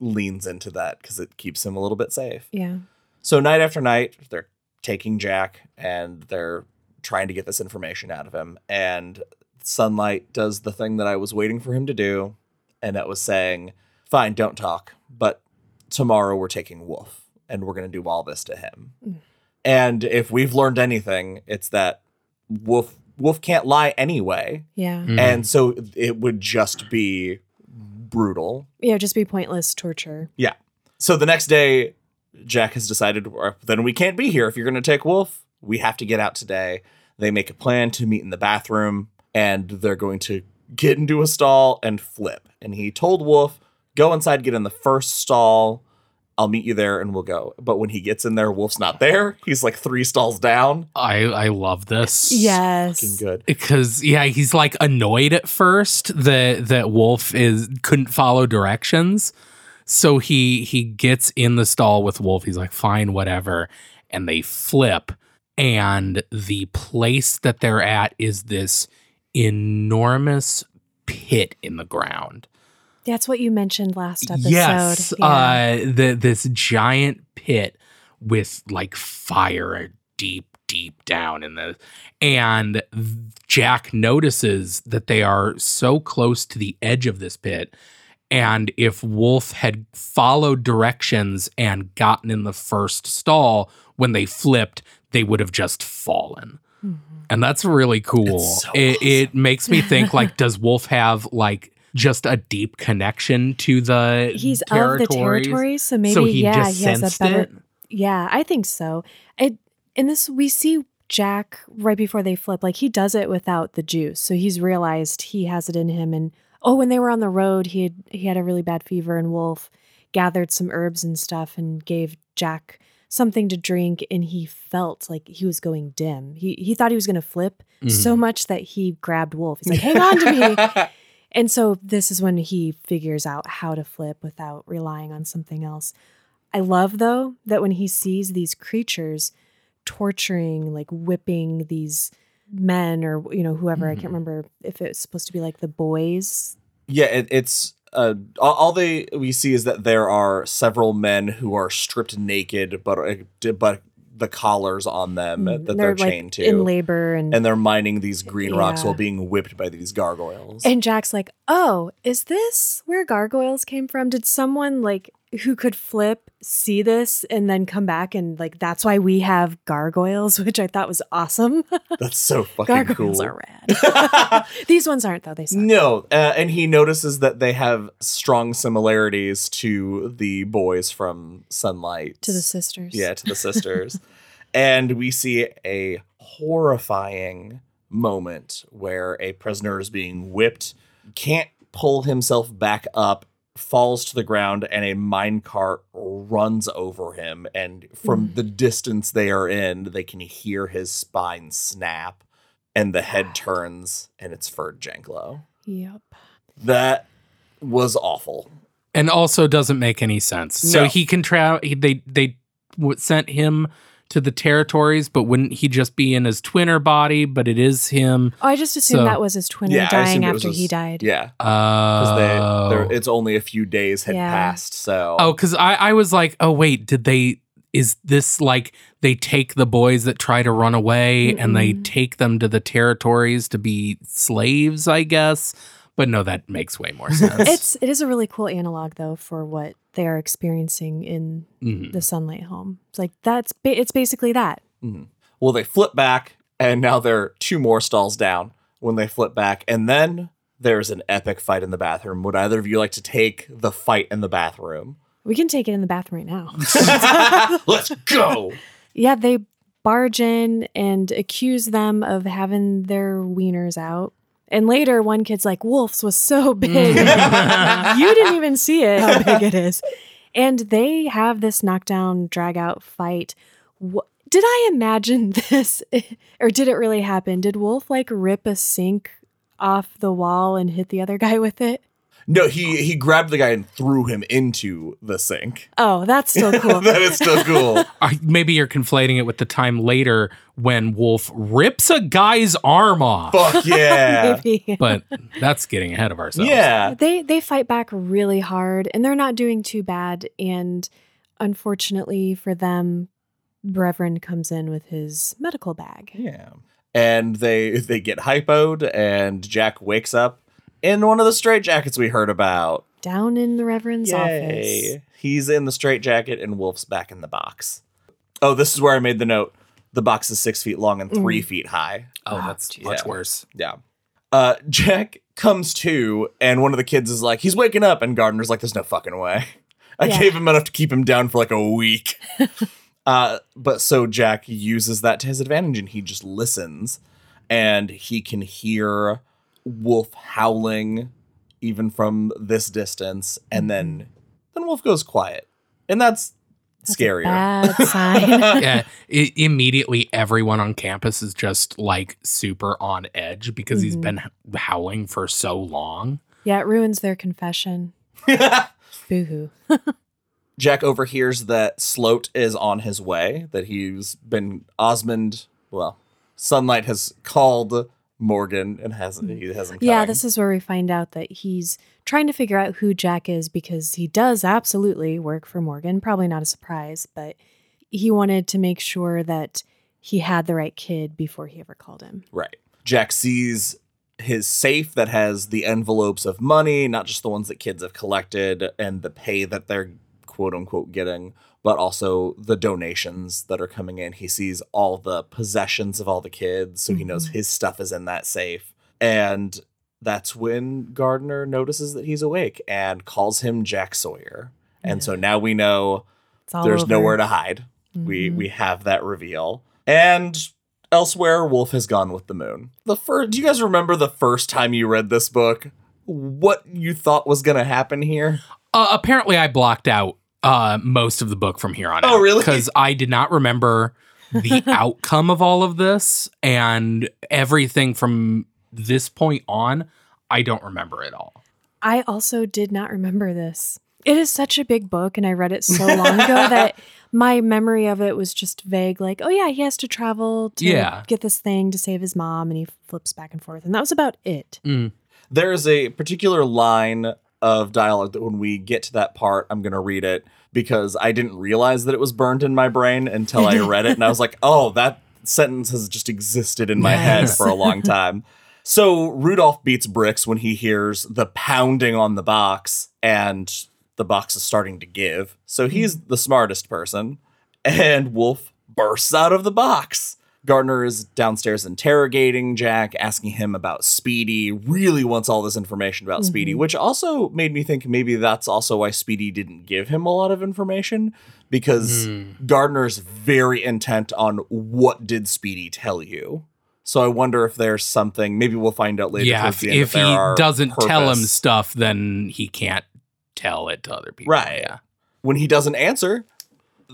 leans into that because it keeps him a little bit safe. yeah So night after night, they're taking Jack and they're trying to get this information out of him. And Sunlight does the thing that I was waiting for him to do, and that was saying, "Fine, don't talk, but tomorrow we're taking Wolf, and we're going to do all this to him." Mm. And if we've learned anything, it's that Wolf Wolf can't lie anyway, yeah Mhm. and so it would just be brutal Yeah, just be pointless torture. Yeah. So the next day, Jack has decided, then we can't be here. If you're going to take Wolf, we have to get out today. They make a plan to meet in the bathroom, and they're going to get into a stall and flip. And he told Wolf, go inside, get in the first stall. I'll meet you there and we'll go. But when he gets in there, Wolf's not there. He's like three stalls down. I I love this. Yes. Fucking good. because yeah, he's like annoyed at first that that Wolf is couldn't follow directions. So he he gets in the stall with Wolf. He's like, fine, whatever. And they flip. And the place that they're at is this enormous pit in the ground. That's what you mentioned last episode. Yes, Yeah. uh, the this giant pit with like fire deep, deep down in the, and Jack notices that they are so close to the edge of this pit, and if Wolf had followed directions and gotten in the first stall when they flipped, they would have just fallen. Mhm. And that's really cool. It's so it, awesome. it makes me think like, does Wolf have like just a deep connection to the He's of the territories? territory, so maybe so he yeah, just he has a better. it. Yeah, I think so. It in this we see Jack right before they flip, like he does it without the juice, so he's realized he has it in him. And oh, when they were on the road, he had he had a really bad fever, and Wolf gathered some herbs and stuff and gave Jack something to drink, and he felt like he was going dim. He he thought he was going to flip Mm-hmm. so much that he grabbed Wolf. He's like, "Hang on to me." And so this is when he figures out how to flip without relying on something else. I love though that when he sees these creatures torturing, like whipping these men or you know whoever I Mhm. can't remember if it's supposed to be like the boys. Yeah, it, it's uh, all, they we see is that there are several men who are stripped naked, but uh, but the collars on them Mm, that they're, they're, like, chained to. in labor and and they're mining these green rocks Yeah. while being whipped by these gargoyles. And Jack's like, "Oh, is this where gargoyles came from? Did someone like who could flip see this and then come back and like that's why we have gargoyles, which I thought was awesome. That's so fucking gargoyles cool. are rad. These ones aren't though. They suck. No, uh, and he notices that they have strong similarities to the boys from Sunlight. to the sisters. Yeah, to the sisters. and we see a horrifying moment where a prisoner is being whipped, can't pull himself back up, falls to the ground, and a minecart runs over him. And from Mm. the distance they are in, they can hear his spine snap, and the head turns, and it's Ferd Janklow. Yep. That was awful. and also doesn't make any sense. So he can travel. They they w- sent him to the territories, but wouldn't he just be in his twinner body? But it is him. Oh, I just assumed So- that was his twin Yeah, dying assumed it was after he died. Yeah, Uh, because they it's only a few days had Yeah. passed. So oh, because I I was like, oh wait, did they? Is this like they take the boys that try to run away and they take them to the territories to be slaves? I guess. But no, that makes way more sense. It's it is a really cool analog though for what they are experiencing in Mhm. the sunlight home. It's like that's ba- it's basically that. Mhm. Well, they flip back, and now they're two more stalls down when they flip back. And then there's an epic fight in the bathroom. Would either of you like to take the fight in the bathroom? We can take it in the bathroom right now. Let's go. yeah, they barge in and accuse them of having their wieners out. And later, one kid's like, Wolf's was so big. you didn't even see it, how big it is. And they have this knockdown, drag out fight. Wh- did I imagine this? or did it really happen? Did Wolf like rip a sink off the wall and hit the other guy with it? No, he he grabbed the guy and threw him into the sink. Oh, that's still cool. that is still cool. I- maybe you're conflating it with the time later when Wolf rips a guy's arm off. Fuck yeah. Maybe. But that's getting ahead of ourselves. Yeah. They they fight back really hard and they're not doing too bad and unfortunately for them Reverend comes in with his medical bag. Yeah. And they they get hypoed and Jack wakes up in one of the straitjackets we heard about. Down in the Reverend's office. He's in the straitjacket and Wolf's back in the box. Oh, this is where I made the note. The box is six feet long and three feet high. Oh, Oh, that's geez. much Yeah. worse. Yeah. Uh, Jack comes to, and one of the kids is like, he's waking up, and Gardner's like, there's no fucking way. I Yeah. gave him enough to keep him down for like a week. uh, but so Jack uses that to his advantage, and he just listens, and he can hear Wolf howling even from this distance, and then then Wolf goes quiet, and that's, That's a scarier. Bad sign. yeah, i immediately everyone on campus is just like super on edge because he's Mhm. been h- howling for so long. yeah, it ruins their confession. Boo hoo. Jack overhears that Sloat is on his way, that he's been Osmond, well, Sunlight has called Morgan and has mm. he has him coming. Yeah, this is where we find out that he's trying to figure out who Jack is because he does absolutely work for Morgan. Probably not a surprise, but he wanted to make sure that he had the right kid before he ever called him. right. Jack sees his safe that has the envelopes of money, not just the ones that kids have collected and the pay that they're quote unquote getting, but also the donations that are coming in. He sees all the possessions of all the kids, so he knows Mhm. his stuff is in that safe. And that's when Gardner notices that he's awake and calls him Jack Sawyer. And so now we know there's over. nowhere to hide. We Mhm. we have that reveal. And elsewhere, Wolf has gone with the moon. The first, do you guys remember the first time you read this book? What you thought was going to happen here? Uh, apparently, I blocked out uh, most of the book from here on Oh, out. really? Because I did not remember the outcome of all of this and everything from this point on. I don't remember it all. I also did not remember this. It is such a big book, and I read it so long ago that my memory of it was just vague. Like, oh yeah, he has to travel to Yeah. get this thing to save his mom, and he flips back and forth, and that was about it. Mm. There is a particular line of dialogue that when we get to that part, I'm going to read it. because I didn't realize that it was burned in my brain until I read it. And I was like, oh, that sentence has just existed in my head for a long time. So Rudolph beats bricks when he hears the pounding on the box and the box is starting to give. So he's mm. the smartest person. And Wolf bursts out of the box. Gardner is downstairs interrogating Jack, asking him about Speedy, really wants all this information about Speedy, mm-hmm. which also made me think maybe that's also why Speedy didn't give him a lot of information because hmm. Gardner's very intent on what did Speedy tell you. So I wonder if there's something, maybe we'll find out later. yeah, if, if that he doesn't tell him stuff, then he can't tell it to other people. Right. Yeah. when he doesn't answer,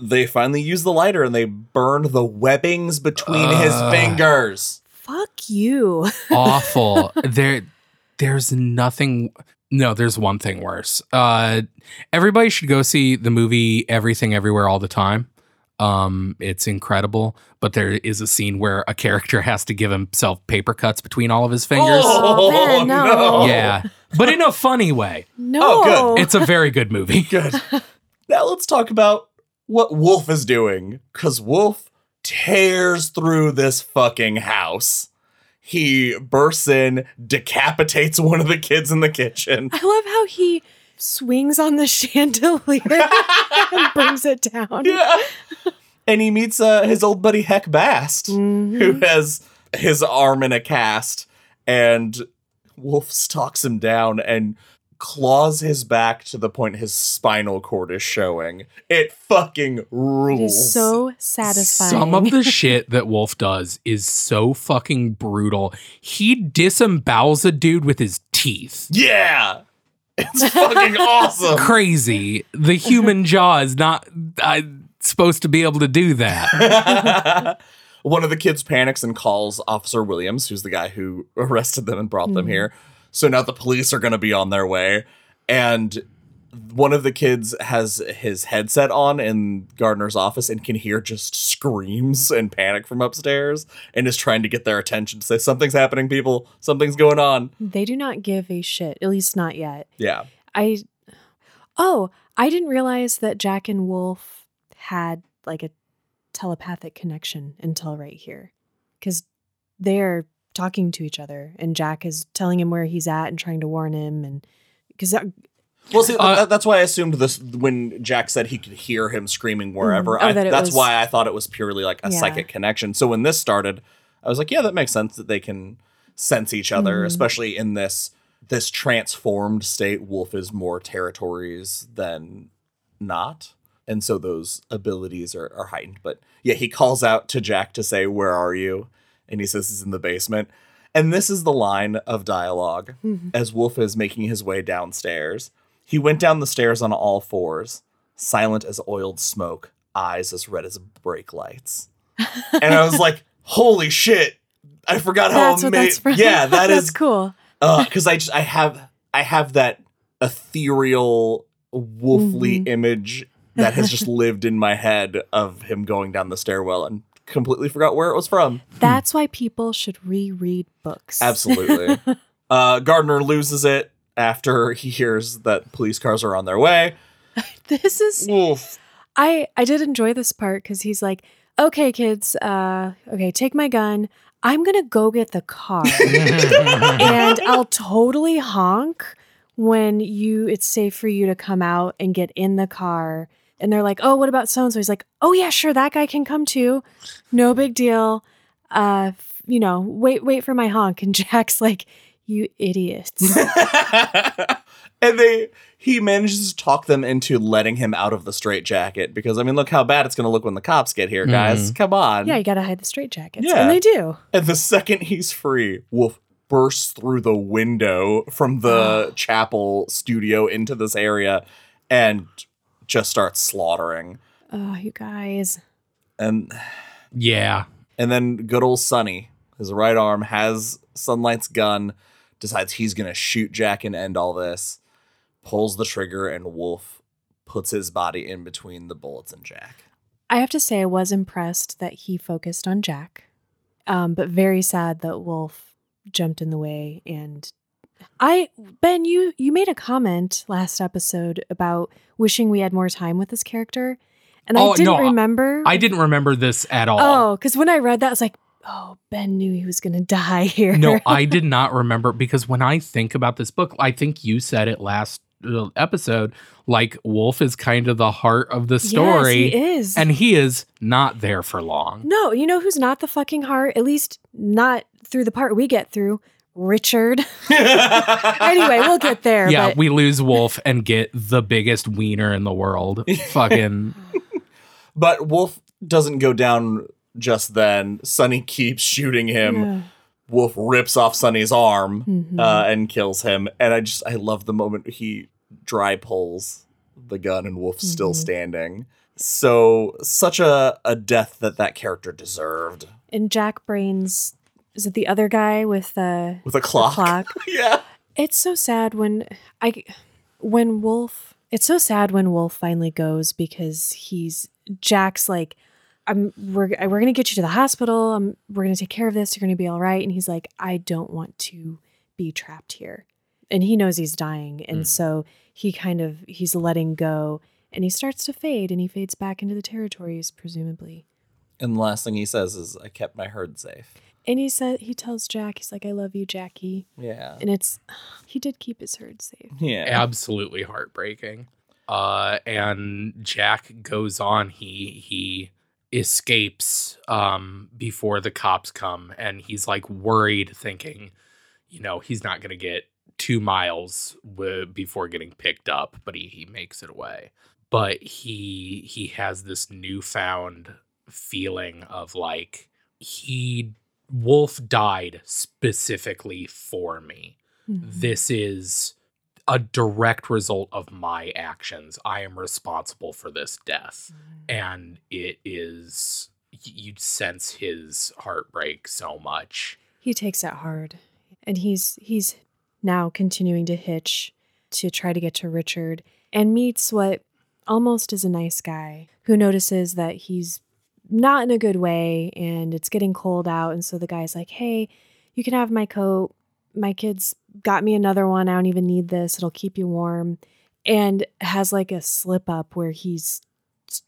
they finally use the lighter and they burn the webbings between his fingers. Fuck you. Awful. there there's nothing no, there's one thing worse. Uh everybody should go see the movie Everything Everywhere All the Time. Um it's incredible, but there is a scene where a character has to give himself paper cuts between all of his fingers. Oh, Ben, no. Yeah. But in a funny way. No. Oh, good. It's a very good movie. Good. now let's talk about what Wolf is doing. Because Wolf tears through this fucking house. He bursts in, decapitates one of the kids in the kitchen. I love how he swings on the chandelier and brings it down. Yeah. And he meets uh, his old buddy Heck Bast, Mhm. who has his arm in a cast. And Wolf stalks him down and claws his back to the point his spinal cord is showing. It fucking rules. It is so satisfying. Some of the shit that Wolf does is so fucking brutal. He disembowels a dude with his teeth. Yeah. It's fucking awesome. Crazy. The human jaw is not uh, supposed to be able to do that. One of the kids panics and calls Officer Williams, who's the guy who arrested them and brought them Mhm. here. So now the police are going to be on their way. And one of the kids has his headset on in Gardner's office and can hear just screams and panic from upstairs and is trying to get their attention to say, Something's happening, people. Something's going on. They do not give a shit, at least not yet. Yeah. I Oh, I didn't realize that Jack and Wolf had like a telepathic connection until right here. Cuz they're talking to each other and Jack is telling him where he's at and trying to warn him and cuz Well, see, Uh, that- that's why I assumed this when Jack said he could hear him screaming wherever. Mhm. Oh, I, that it that's was- why I thought it was purely like a Yeah. psychic connection. So when this started, I was like, yeah, that makes sense that they can sense each other, Mhm. especially in this this transformed state. Wolf is more territories than not, and so those abilities are, are heightened. But yeah, he calls out to Jack to say, "Where are you?" And he says he's in the basement. And this is the line of dialogue as Wolf is making his way downstairs. He went down the stairs on all fours, silent as oiled smoke, eyes as red as brake lights. and I was like, "Holy shit! I forgot how that's what that's amazing." Yeah, that that's is cool. because I just I have I have that ethereal wolfly Mhm. image that has just lived in my head of him going down the stairwell and completely forgot where it was from. That's why people should reread books. Absolutely. uh, Gardner loses it after he hears that police cars are on their way. This is Wolf. I I did enjoy this part because he's like, okay, kids, uh, okay, take my gun. I'm gonna go get the car, and I'll totally honk when you. It's safe for you to come out and get in the car. And they're like, oh, what about so and so? He's like, oh yeah, sure, that guy can come too. No big deal. Uh, you know, wait, wait for my honk. And Jack's like, you idiots. and they he manages to talk them into letting him out of the straitjacket because I mean look how bad it's gonna look when the cops get here, guys. Come on. yeah, you gotta hide the straitjackets, Yeah. and they do. And the second he's free, Wolf bursts through the window from the chapel studio into this area and just starts slaughtering. Oh, you guys. And yeah. and then good old Sonny, his right arm has Sunlight's gun, decides he's gonna shoot Jack and end all this, pulls the trigger, and Wolf puts his body in between the bullets and Jack. I have to say, I was impressed that he focused on Jack, um, but very sad that Wolf jumped in the way and I Ben, you you made a comment last episode about wishing we had more time with this character, and Oh, I didn't no, remember. I didn't remember this at all. Oh, because when I read that, I was like, oh, Ben knew he was going to die here. No, I did not remember because when I think about this book, I think you said it last uh, episode. Like Wolf is kind of the heart of the story, Yes, he is. and he is not there for long. no, you know who's not the fucking heart? At least not through the part we get through. Richard. anyway, we'll get there. yeah, but we lose Wolf and get the biggest wiener in the world. Fucking But Wolf doesn't go down just then. Sonny keeps shooting him. Yeah. Wolf rips off Sonny's arm Mhm. uh, and kills him. And I just I love the moment he dry pulls the gun and Wolf's still Mhm. standing. So such a a death that that character deserved and Jack Brains is it the other guy with the, with a the clock. clock? yeah. It's so sad when I when Wolf it's so sad when Wolf finally goes because he's Jack's like I'm we're we're going to get you to the hospital. I'm we're going to take care of this. You're going to be all right and he's like I don't want to be trapped here. And he knows he's dying and Mm. so he kind of he's letting go and he starts to fade and he fades back into the territories presumably. And the last thing he says is, "I kept my herd safe." And he said he tells Jack he's like I love you Jackie. Yeah. And it's he did keep his herd safe. Yeah. absolutely heartbreaking. Uh, and Jack goes on. He he escapes um, before the cops come, and he's like worried, thinking, you know, he's not gonna get two miles w- before getting picked up, but he he makes it away. But he he has this newfound feeling of like he Wolf died specifically for me Mhm. this is a direct result of my actions. I am responsible for this death. And it is—you'd sense his heartbreak so much. he takes it hard and he's he's now continuing to hitch to try to get to richard and meets what almost is a nice guy who notices that he's not in a good way and it's getting cold out and so the guy's like hey you can have my coat my kids got me another one i don't even need this it'll keep you warm and has like a slip up where he's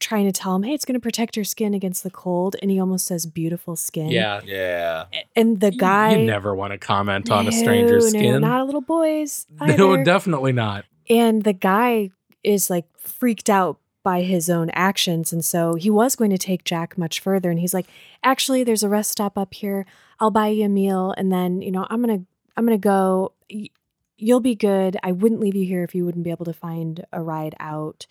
trying to tell him hey it's going to protect your skin against the cold and he almost says beautiful skin Yeah. yeah. and the guy You never want to comment on a stranger's no, skin. not a little boy's. no, definitely not. and the guy is like freaked out by his own actions. And so he was going to take Jack much further. And he's like, actually, there's a rest stop up here. I'll buy you a meal. And then, you know, I'm going to, I'm going to go. You'll be good. I wouldn't leave you here if you wouldn't be able to find a ride out.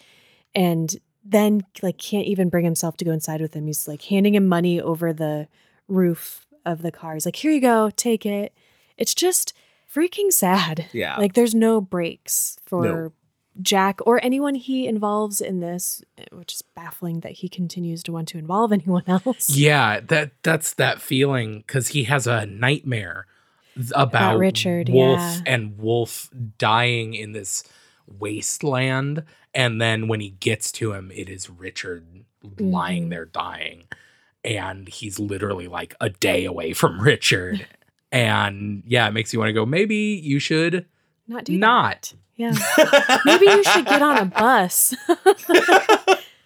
And then like can't even bring himself to go inside with him. He's like handing him money over the roof of the car. He's like, here you go, take it. It's just freaking sad. Yeah. Like there's no breaks for No. Jack or anyone he involves in this, which is baffling that he continues to want to involve anyone else. Yeah, that that's that feeling because he has a nightmare th- about, Richard, Wolf yeah. and Wolf dying in this wasteland, and then when he gets to him, it is Richard lying Mhm. there dying, and he's literally like a day away from Richard, and yeah, it makes you want to go. Maybe you should Not do that. Not. Yeah. Maybe you should get on a bus.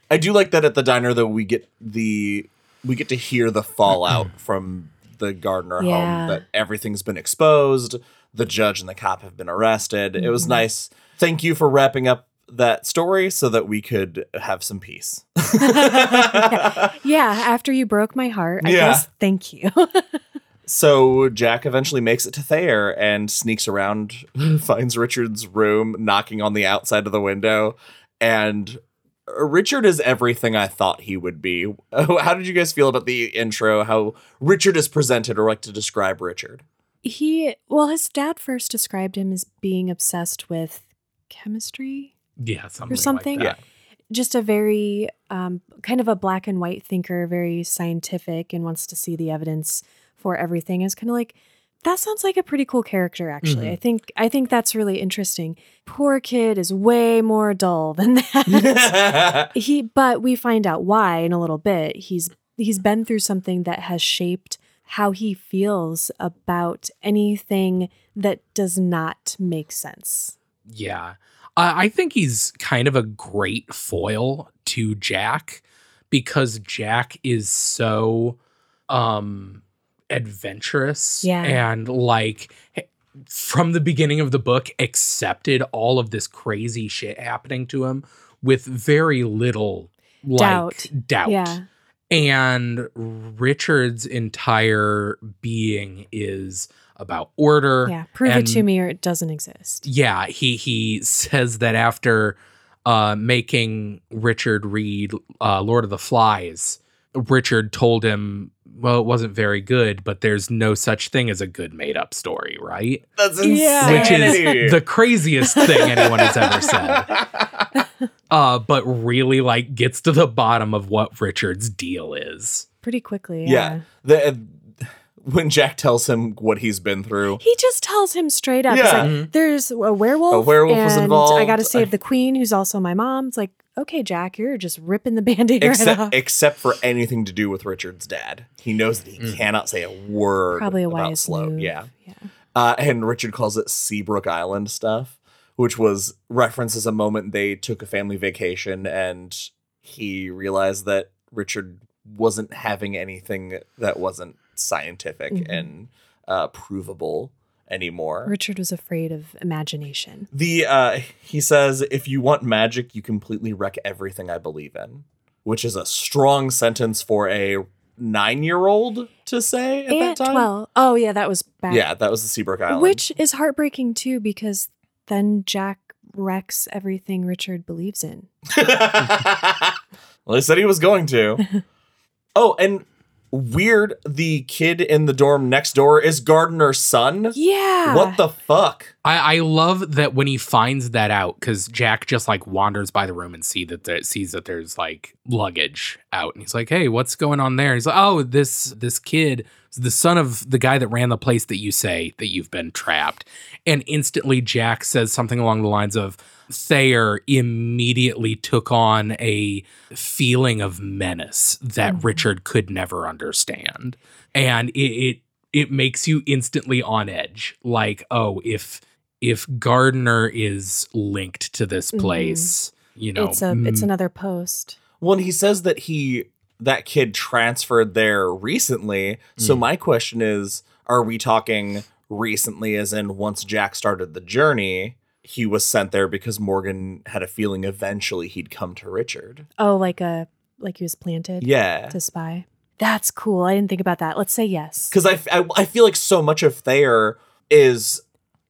I do like that at the diner though we get the we get to hear the fallout from the Gardner Yeah. home that everything's been exposed, the judge and the cop have been arrested. It was Mhm. nice. Thank you for wrapping up that story so that we could have some peace. yeah, after you broke my heart, I Yeah. guess thank you. So Jack eventually makes it to Thayer and sneaks around, finds Richard's room, knocking on the outside of the window, and Richard is everything I thought he would be. How did you guys feel about the intro? How Richard is presented, or like to describe Richard? he, well, his dad first described him as being obsessed with chemistry. Yeah, something, or something? Like that. just a very um, kind of a black and white thinker, very scientific, and wants to see the evidence for everything. Is kind of like that sounds like a pretty cool character. Actually, Mhm. I think I think that's really interesting. Poor kid is way more dull than that. he, but we find out why in a little bit. He's he's been through something that has shaped how he feels about anything that does not make sense. Yeah. Uh, I think he's kind of a great foil to Jack because Jack is so um adventurous Yeah. and like from the beginning of the book accepted all of this crazy shit happening to him with very little like Doubt. doubt. Yeah. And Richard's entire being is about order Yeah. Prove it to me or it doesn't exist. yeah, he he says that after uh, making Richard read uh, Lord of the Flies, Richard told him, "Well, it wasn't very good, but there's no such thing as a good made up story, right?" That's Yeah. Which is the craziest thing anyone has ever said. Uh, but really, like, gets to the bottom of what Richard's deal is. Pretty quickly. yeah. Yeah. The, uh, when Jack tells him what he's been through, He just tells him straight up. Yeah. like, Mhm. there's a werewolf. A werewolf was and involved. I got to save the queen, who's also my mom. It's like, okay, Jack, you're just ripping the band-aid right off. except for anything to do with Richard's dad. He knows that he Mm. cannot say a word Probably a about wise Sloat. move. Yeah. Yeah. Uh, and Richard calls it Seabrook Island stuff, which was references a moment they took a family vacation and he realized that Richard wasn't having anything that wasn't scientific Mhm. and uh, provable anymore. Richard was afraid of imagination. The uh, he says, "If you want magic, you completely wreck everything I believe in," which is a strong sentence for a nine-year-old to say at and that time. well, oh yeah, that was back. yeah, that was the Seabrook Island. Which is heartbreaking too, because then Jack wrecks everything Richard believes in. well, he said he was going to. oh, and weird, the kid in the dorm next door is Gardner's son. Yeah. What the fuck? I, I love that when he finds that out because Jack just like wanders by the room and see that there, sees that there's like luggage out and he's like, "Hey, what's going on there?" he's like, "Oh, this this kid is the son of the guy that ran the place that you say that you've been trapped." And instantly, Jack says something along the lines of, "Thayer immediately took on a feeling of menace that Mhm. Richard could never understand, and it." it it makes you instantly on edge like oh if if gardner is linked to this Mhm. place you know it's a it's mm, another post. Well, he says that he that kid transferred there recently. So Mm. my question is, are we talking recently as in once Jack started the journey, he was sent there because Morgan had a feeling eventually he'd come to Richard. Oh, like a like he was planted Yeah. to spy. That's cool. I didn't think about that. Let's say yes. Cuz I I feel like so much of Thayer is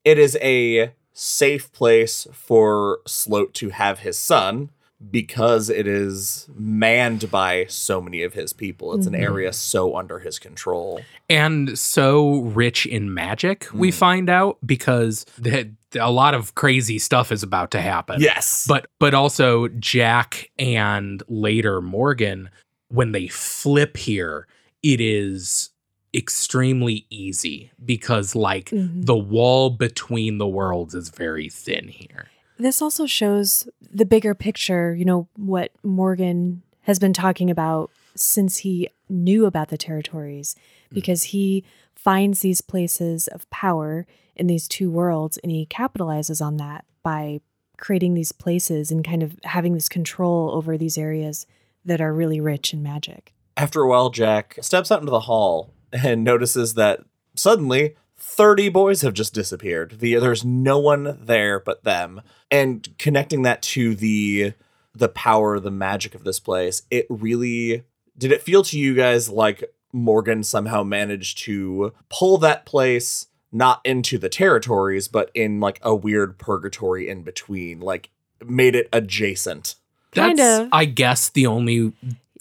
it is a safe place for Sloat to have his son because it is manned by so many of his people. It's Mhm. an area so under his control. and so rich in magic we Mm. find out because the, a lot of crazy stuff is about to happen Yes. but but also jack and later morgan when they flip here it is extremely easy because like Mhm. the wall between the worlds is very thin here This also shows the bigger picture, you know, what Morgan has been talking about since he knew about the territories, mm. because he finds these places of power in these two worlds and he capitalizes on that by creating these places and kind of having this control over these areas that are really rich in magic. After a while, Jack steps out into the hall and notices that suddenly 30 boys have just disappeared. The, there's no one there but them. And connecting that to the the power, the magic of this place, it really did it feel to you guys like Morgan somehow managed to pull that place not into the territories, but in like a weird purgatory in between, like made it adjacent. Kind That's, of. I guess, the only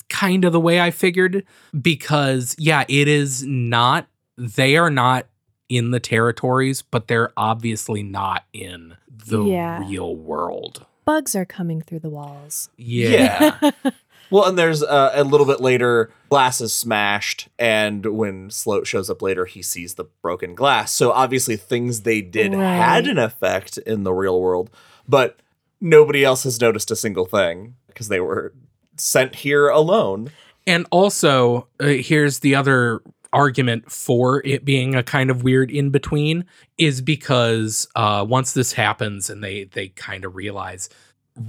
kind of the way I figured because, yeah, it is not, they are not in the territories, but they're obviously not in the Yeah. real world. Bugs are coming through the walls. Yeah. Yeah. Well, and there's uh, a little bit later, glass is smashed, and when Sloat shows up later, he sees the broken glass. So obviously, things they did had an effect in the real world, but nobody else has noticed a single thing because they were sent here alone. And also, uh, here's the other argument for it being a kind of weird in between is because uh, once this happens and they they kind of realize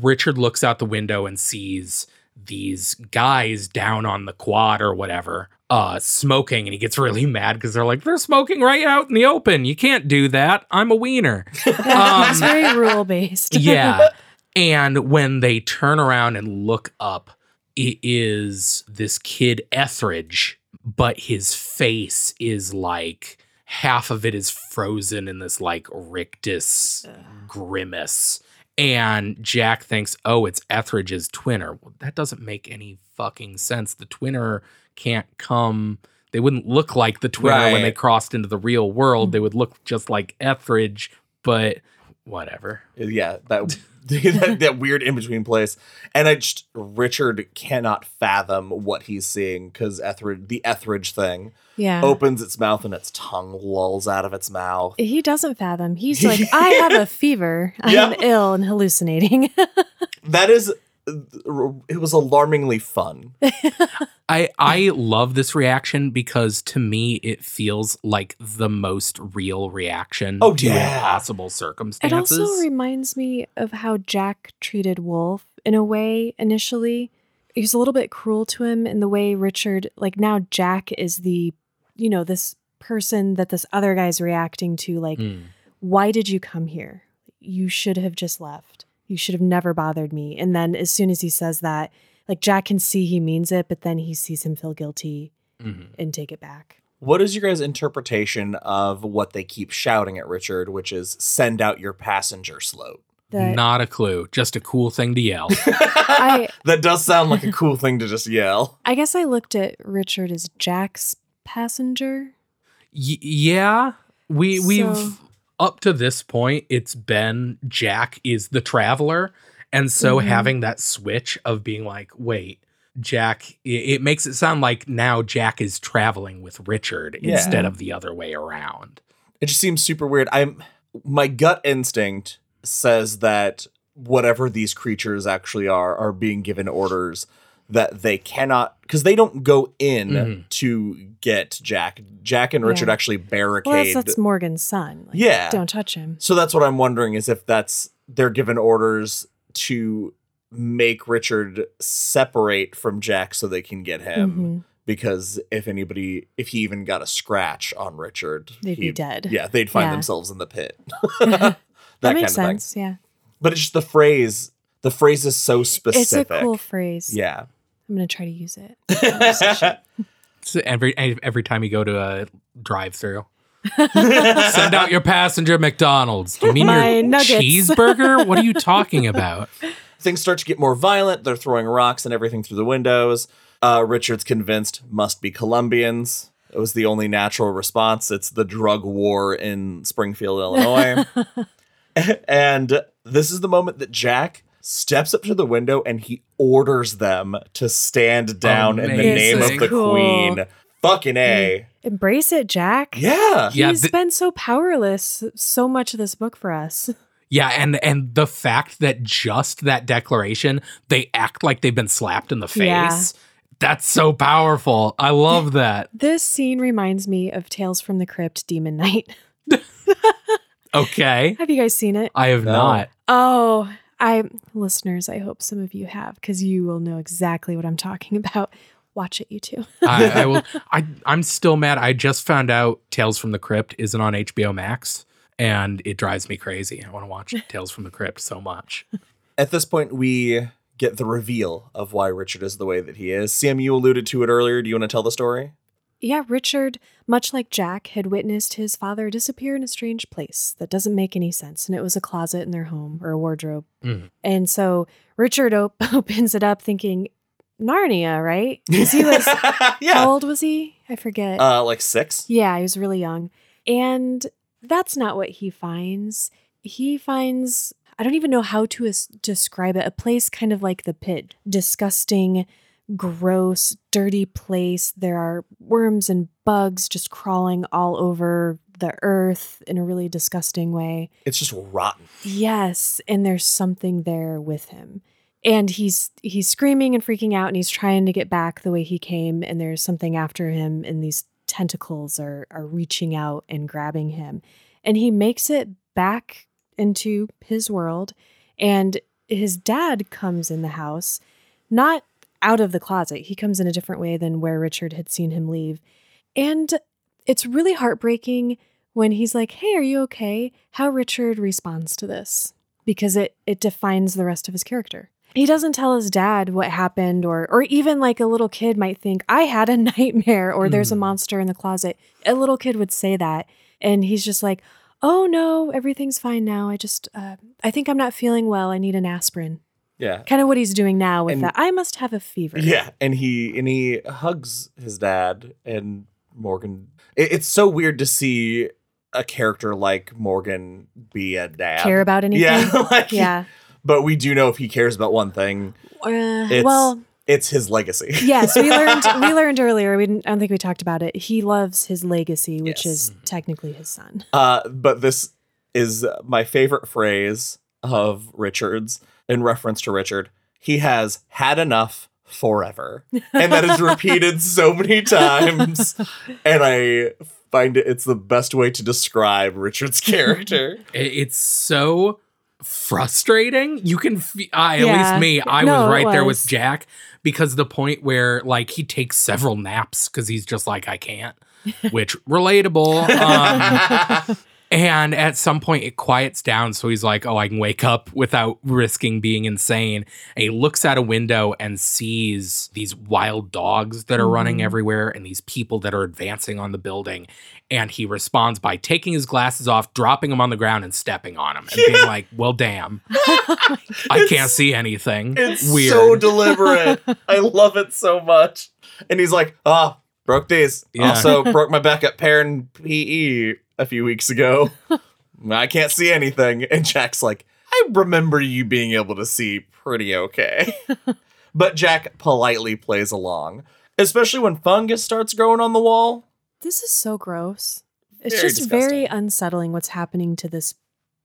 Richard looks out the window and sees these guys down on the quad or whatever uh smoking and he gets really mad because they're like they're smoking right out in the open you can't do that i'm a wiener Um, it's very rule based. yeah. And when they turn around and look up, it is this kid Etheridge, but his face is like half of it is frozen in this like rictus grimace. And Jack thinks, oh, it's Etheridge's twinner. Well, that doesn't make any fucking sense. The twinner can't come. They wouldn't look like the twinner when they crossed into the real world. They hmm. would look just like Etheridge, but whatever. yeah, that that, that weird in between place. And I just Richard cannot fathom what he's seeing because Etheridge, the Etheridge thing, Yeah. opens its mouth and its tongue lolls out of its mouth. He doesn't fathom. He's like, I have a fever. I'm Yeah. ill and hallucinating. That is, it was alarmingly fun. I I love this reaction because to me it feels like the most real reaction Oh, to yeah. impossible it circumstances. It also reminds me of how Jack treated Wolf in a way initially. He was a little bit cruel to him in the way Richard, like now Jack is the, you know, this person that this other guy's reacting to. Like, Mm. why did you come here? You should have just left. You should have never bothered me. And then as soon as he says that, like Jack can see he means it, but then he sees him feel guilty Mhm. and take it back. What is your guys' interpretation of what they keep shouting at Richard, which is "Send out your passenger Sloat"? That Not a clue, just a cool thing to yell. I that does sound like a cool thing to just yell. I guess I looked at Richard as Jack's passenger. Y- yeah, we we've So- up to this point it's been Jack is the traveler, and so Mhm. having that switch of being like, wait. Jack, it, it makes it sound like now Jack is traveling with Richard Yeah. instead of the other way around. It just seems super weird. I'm my gut instinct says that whatever these creatures actually are are being given orders that they cannot because they don't go in Mhm. to get Jack. Jack and Richard Yeah. actually barricade. Well, that's, that's Morgan's son. Like, Yeah. Don't touch him. So that's what I'm wondering is if that's they're given orders to make Richard separate from Jack so they can get him. Mhm. Because if anybody, if he even got a scratch on Richard, They'd be dead. Yeah, they'd find Yeah. themselves in the pit. that That, kind makes of thing. sense. Yeah. But it's just the phrase. The phrase is so specific. It's a cool phrase. Yeah. I'm going to try to use it. So every every time you go to a drive-through, send out your passenger McDonald's. Do you mean My your nuggets. cheeseburger? What are you talking about? Things start to get more violent. They're throwing rocks and everything through the windows. Uh, Richard's convinced must be Colombians. It was the only natural response. It's the drug war in Springfield, Illinois. and this is the moment that Jack steps up to the window and he orders them to stand down in the name of the Cool. queen. Fucking A. Embrace it, Jack. Yeah. Yeah, He's th- been so powerless so much of this book for us. Yeah, and and the fact that just that declaration, they act like they've been slapped in the face. Yeah. That's so powerful. I love that. This scene reminds me of Tales from the Crypt Demon Knight. Okay. Have you guys seen it? I have No. not. Oh, I listeners, I hope some of you have because you will know exactly what I'm talking about. Watch it, you two. I, I will. I I'm still mad. I just found out Tales from the Crypt isn't on HBO Max, and it drives me crazy. I want to watch Tales from the Crypt so much. At this point, we get the reveal of why Richard is the way that he is. Sam, you alluded to it earlier. Do you want to tell the story? Yeah, Richard, much like Jack, had witnessed his father disappear in a strange place that doesn't make any sense. And it was a closet in their home or a wardrobe. Mhm. And so Richard op- opens it up thinking, Narnia, right? 'Cause he was, yeah. how old was he? I forget. Uh, like six. yeah, he was really young. And that's not what he finds. He finds, I don't even know how to as- describe it, a place kind of like the pit, disgusting, gross, dirty place. There are worms and bugs just crawling all over the earth in a really disgusting way. It's just rotten. Yes, and there's something there with him. And he's he's screaming and freaking out and he's trying to get back the way he came and there's something after him and these tentacles are are reaching out and grabbing him. And he makes it back into his world and his dad comes in the house, not out of the closet. He comes in a different way than where Richard had seen him leave. And it's really heartbreaking when he's like, "Hey, are you okay?" How Richard responds to this because it it defines the rest of his character. He doesn't tell his dad what happened or or even like a little kid might think, "I had a nightmare" or "There's a Mm. monster in the closet." A little kid would say that and he's just like, "Oh no, everything's fine now. I just uh, I think I'm not feeling well. I need an aspirin." Yeah. Kind of what he's doing now with And- that. I must have a fever. Yeah, and he and he hugs his dad and Morgan. It, it's so weird to see a character like Morgan be a dad. Care about anything? Yeah, like, Yeah. But we do know if he cares about one thing, Uh, It's- well, it's his legacy. yes, we learned we learned earlier. We didn't, I don't think we talked about it. He loves his legacy, which Yes. is technically his son. Uh, but this is my favorite phrase of Richard's in reference to Richard. He has had enough forever. And that is repeated so many times. And I find it it's the best way to describe Richard's character. It's so frustrating. You can, fe- I, at Yeah. least me, I No, was it right there with Jack because the point where like he takes several naps because he's just like, I can't, which relatable. Um, and at some point it quiets down. So he's like, oh, I can wake up without risking being insane. And he looks out a window and sees these wild dogs that are running Mhm. everywhere and these people that are advancing on the building. And he responds by taking his glasses off, dropping them on the ground, and stepping on them and being like, well, damn, I can't see anything. It's Weird. so deliberate. I love it so much. And he's like, ah, broke these. Yeah. Also broke my back at Pair and PE a few weeks ago. I can't see anything. And Jack's like, I remember you being able to see pretty okay. but Jack politely plays along, especially when fungus starts growing on the wall. This is so gross. It's Very just very unsettling what's happening to this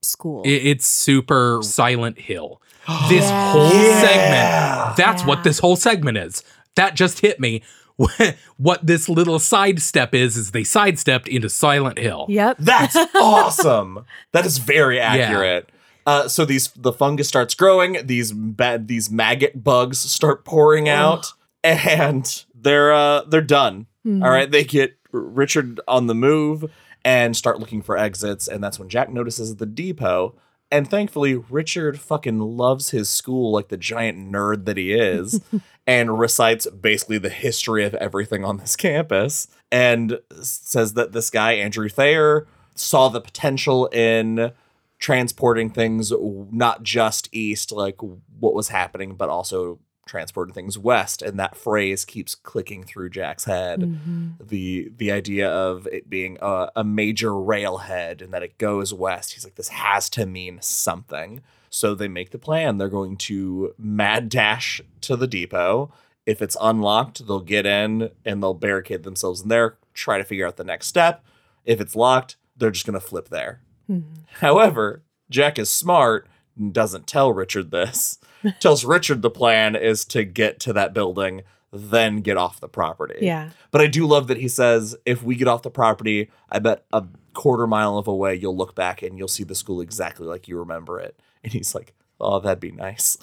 school. It- it's super Silent Hill. This Yeah. whole Yeah. segment, that's Yeah. what this whole segment is. That just hit me. what this little sidestep is, is they sidestepped into Silent Hill. yep. That's awesome. That is very accurate. Uh, so these the fungus starts growing. These bad these maggot bugs start pouring out, and they're uh, they're done. Mhm. All right, they get Richard on the move and start looking for exits, and that's when Jack notices the depot. And thankfully, Richard fucking loves his school like the giant nerd that he is, and recites basically the history of everything on this campus, and says that this guy Andrew Thayer saw the potential in transporting things not just east, like what was happening, but also transporting things west. And that phrase keeps clicking through Jack's head Mhm. the the idea of it being a, a major railhead and that it goes west. He's like, this has to mean something. So they make the plan. They're going to mad dash to the depot. If it's unlocked, they'll get in and they'll barricade themselves in there, try to figure out the next step. If it's locked, they're just going to flip there. Mhm. However, Jack is smart and doesn't tell Richard this. Tells Richard the plan is to get to that building, then get off the property. Yeah. But I do love that he says, if we get off the property, I bet a quarter mile of away, you'll look back and you'll see the school exactly like you remember it. And he's like, oh, that'd be nice.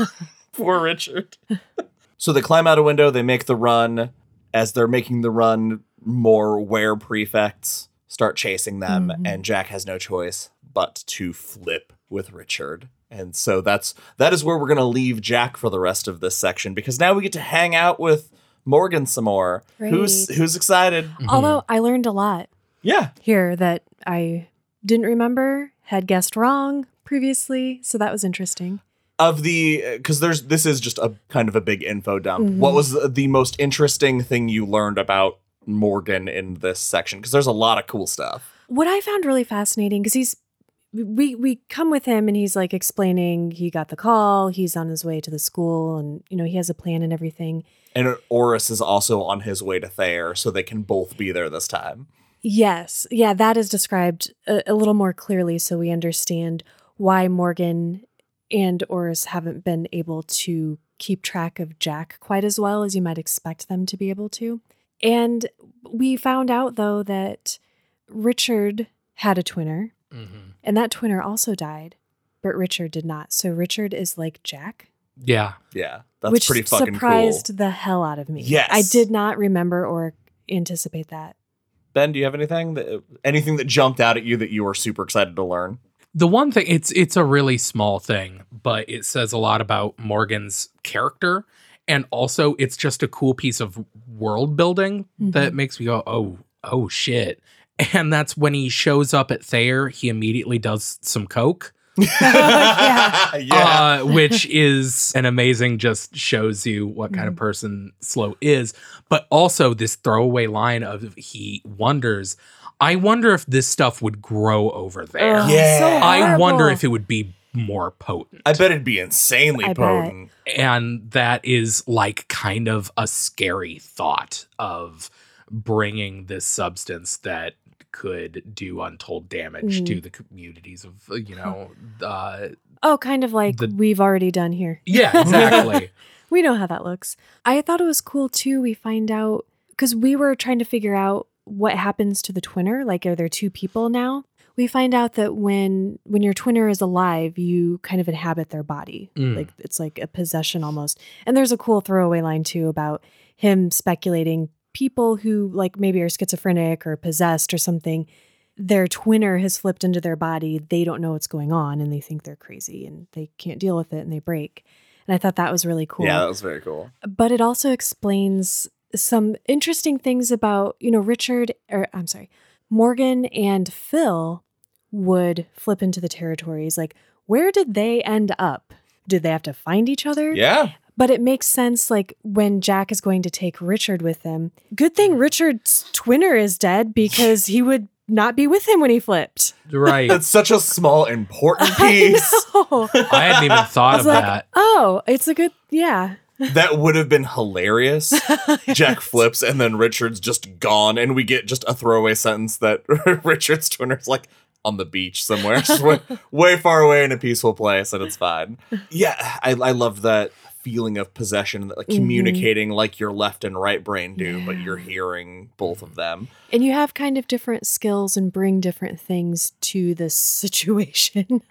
Poor Richard. so they climb out a window, they make the run. As they're making the run, more where prefects start chasing them, Mhm. and Jack has no choice but to flip with Richard. And so that's that is where we're gonna leave Jack for the rest of this section because now we get to hang out with Morgan some more. Who's Right. who's excited? Mhm. Although I learned a lot Yeah. here that I didn't remember, had guessed wrong previously, so that was interesting. Of the because there's this is just a kind of a big info dump. Mhm. What was the, the most interesting thing you learned about Morgan in this section? Because there's a lot of cool stuff. What I found really fascinating because he's we we come with him and he's like explaining he got the call, he's on his way to the school, and you know he has a plan and everything. And Orris is also on his way to Thayer, so they can both be there this time. Yes, yeah, that is described a, a little more clearly, so we understand why Morgan and Orris haven't been able to keep track of Jack quite as well as you might expect them to be able to. And we found out though that Richard had a twinner, Mhm. and that twinner also died, but Richard did not. So Richard is like Jack, Yeah. Yeah, that's which pretty fucking surprised cool. the hell out of me. Yes. I did not remember or anticipate that. Ben, do you have anything that anything that jumped out at you that you were super excited to learn? The one thing it's it's a really small thing, but it says a lot about Morgan's character and also it's just a cool piece of world building that makes me go, "Oh, oh shit." And that's when he shows up at Thayer, he immediately does some coke. Yeah. yeah. uh, which is an amazing just shows you what kind Mm-hmm. of person Sloat is but also this throwaway line of he wonders i wonder if this stuff would grow over there Ugh, Yeah. so i wonder if it would be more potent I bet it'd be insanely I bet. potent. and that is like kind of a scary thought of bringing this substance that could do untold damage Mhm. to the communities of you know uh Oh, kind of like The- we've already done here. yeah exactly We know how that looks. I thought it was cool too. We find out because we were trying to figure out what happens to the twinner. Like, are there two people now? We find out that when when your twinner is alive, you kind of inhabit their body. Mm. Like it's like a possession almost. And there's a cool throwaway line too about him speculating people who like maybe are schizophrenic or possessed or something. Their twinner has flipped into their body. They don't know what's going on and they think they're crazy and they can't deal with it and they break. And I thought that was really cool Yeah, that was very cool. but it also explains some interesting things about you know richard or i'm sorry morgan and phil would flip into the territories like where did they end up did they have to find each other Yeah. but it makes sense like when jack is going to take richard with him good thing richard's twinner is dead because he would not be with him when he flipped right That's such a small, important I piece. know. I hadn't even I thought was of like, that. oh it's a good yeah that would have been hilarious. Jack flips and then Richard's just gone, and we get just a throwaway sentence that Richard's twinner's like on the beach somewhere, way, way far away in a peaceful place, and it's fine. Yeah, I, I love that feeling of possession, like Mhm. communicating like your left and right brain do, but you're hearing both of them. And you have kind of different skills and bring different things to this situation.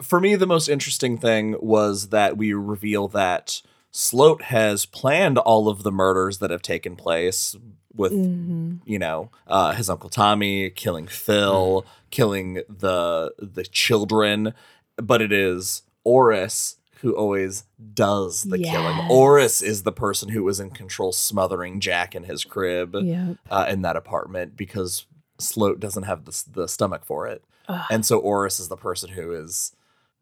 For me, the most interesting thing was that we reveal that Sloat has planned all of the murders that have taken place with Mhm. you know, uh, his uncle Tommy killing Phil, killing the the children, but it is Orris who always does the killing. Yes. Orris is the person who was in control, smothering Jack in his crib Yep. uh, in that apartment because Sloat doesn't have the, the stomach for it, Ugh. and so Orris is the person who is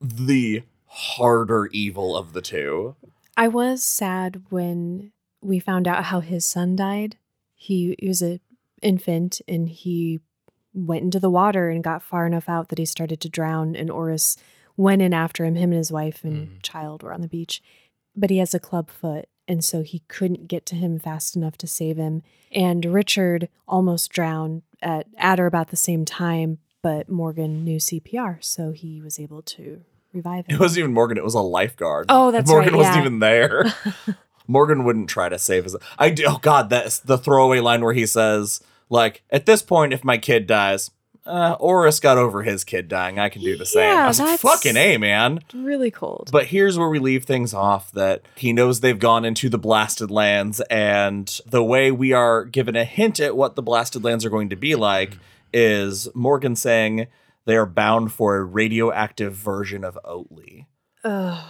the harder evil of the two. I was sad when we found out how his son died. He, he was a infant and he went into the water and got far enough out that he started to drown and Orris went in after him. Him and his wife and Mm. child were on the beach. But he has a club foot and so he couldn't get to him fast enough to save him. And Richard almost drowned at at or about the same time, but Morgan knew CPR, so he was able to revive him. It wasn't even Morgan; it was a lifeguard. Oh, that's Morgan right, wasn't yeah. even there. Morgan wouldn't try to save his. I do. Oh God, that's the throwaway line where he says, "Like at this point, if my kid dies, uh, Orris got over his kid dying. I can do the same." Yeah, I was like, that's- "Fucking a, man." really cold. But here's where we leave things off that he knows they've gone into the blasted lands, and the way we are given a hint at what the blasted lands are going to be like is Morgan saying they are bound for a radioactive version of Oatley. Ugh.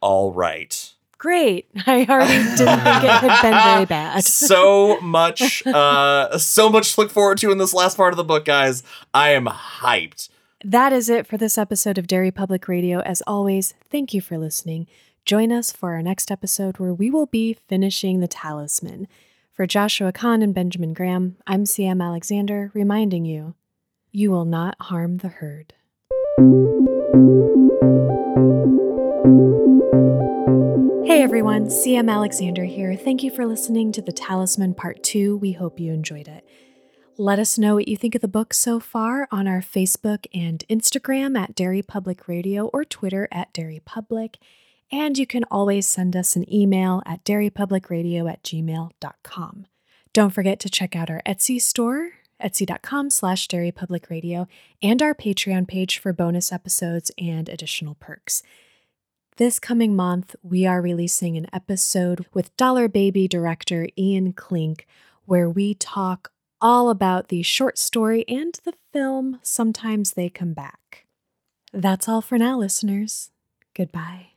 All right. Great. I already didn't think it had been very bad. so much uh so much to look forward to in this last part of the book guys i am hyped That is it for this episode of Derry Public Radio. As always, thank you for listening. Join us for our next episode where we will be finishing The Talisman. For Joshua Kahn and Benjamin Graham, I'm CM Alexander reminding you you will not harm the herd. Hey everyone, CM Alexander here. Thank you for listening to The Talisman Part 2. We hope you enjoyed it. Let us know what you think of the book so far on our Facebook and Instagram at Derry Public Radio or Twitter at Derry Public. And you can always send us an email at derrypublicradio at gmail.com. Don't forget to check out our Etsy store, etsy.com slash Derry Public Radio, and our Patreon page for bonus episodes and additional perks. This coming month, we are releasing an episode with Dollar Baby director Ian Klink, where we talk all about the short story and the film Sometimes They Come Back. That's all for now, listeners. Goodbye.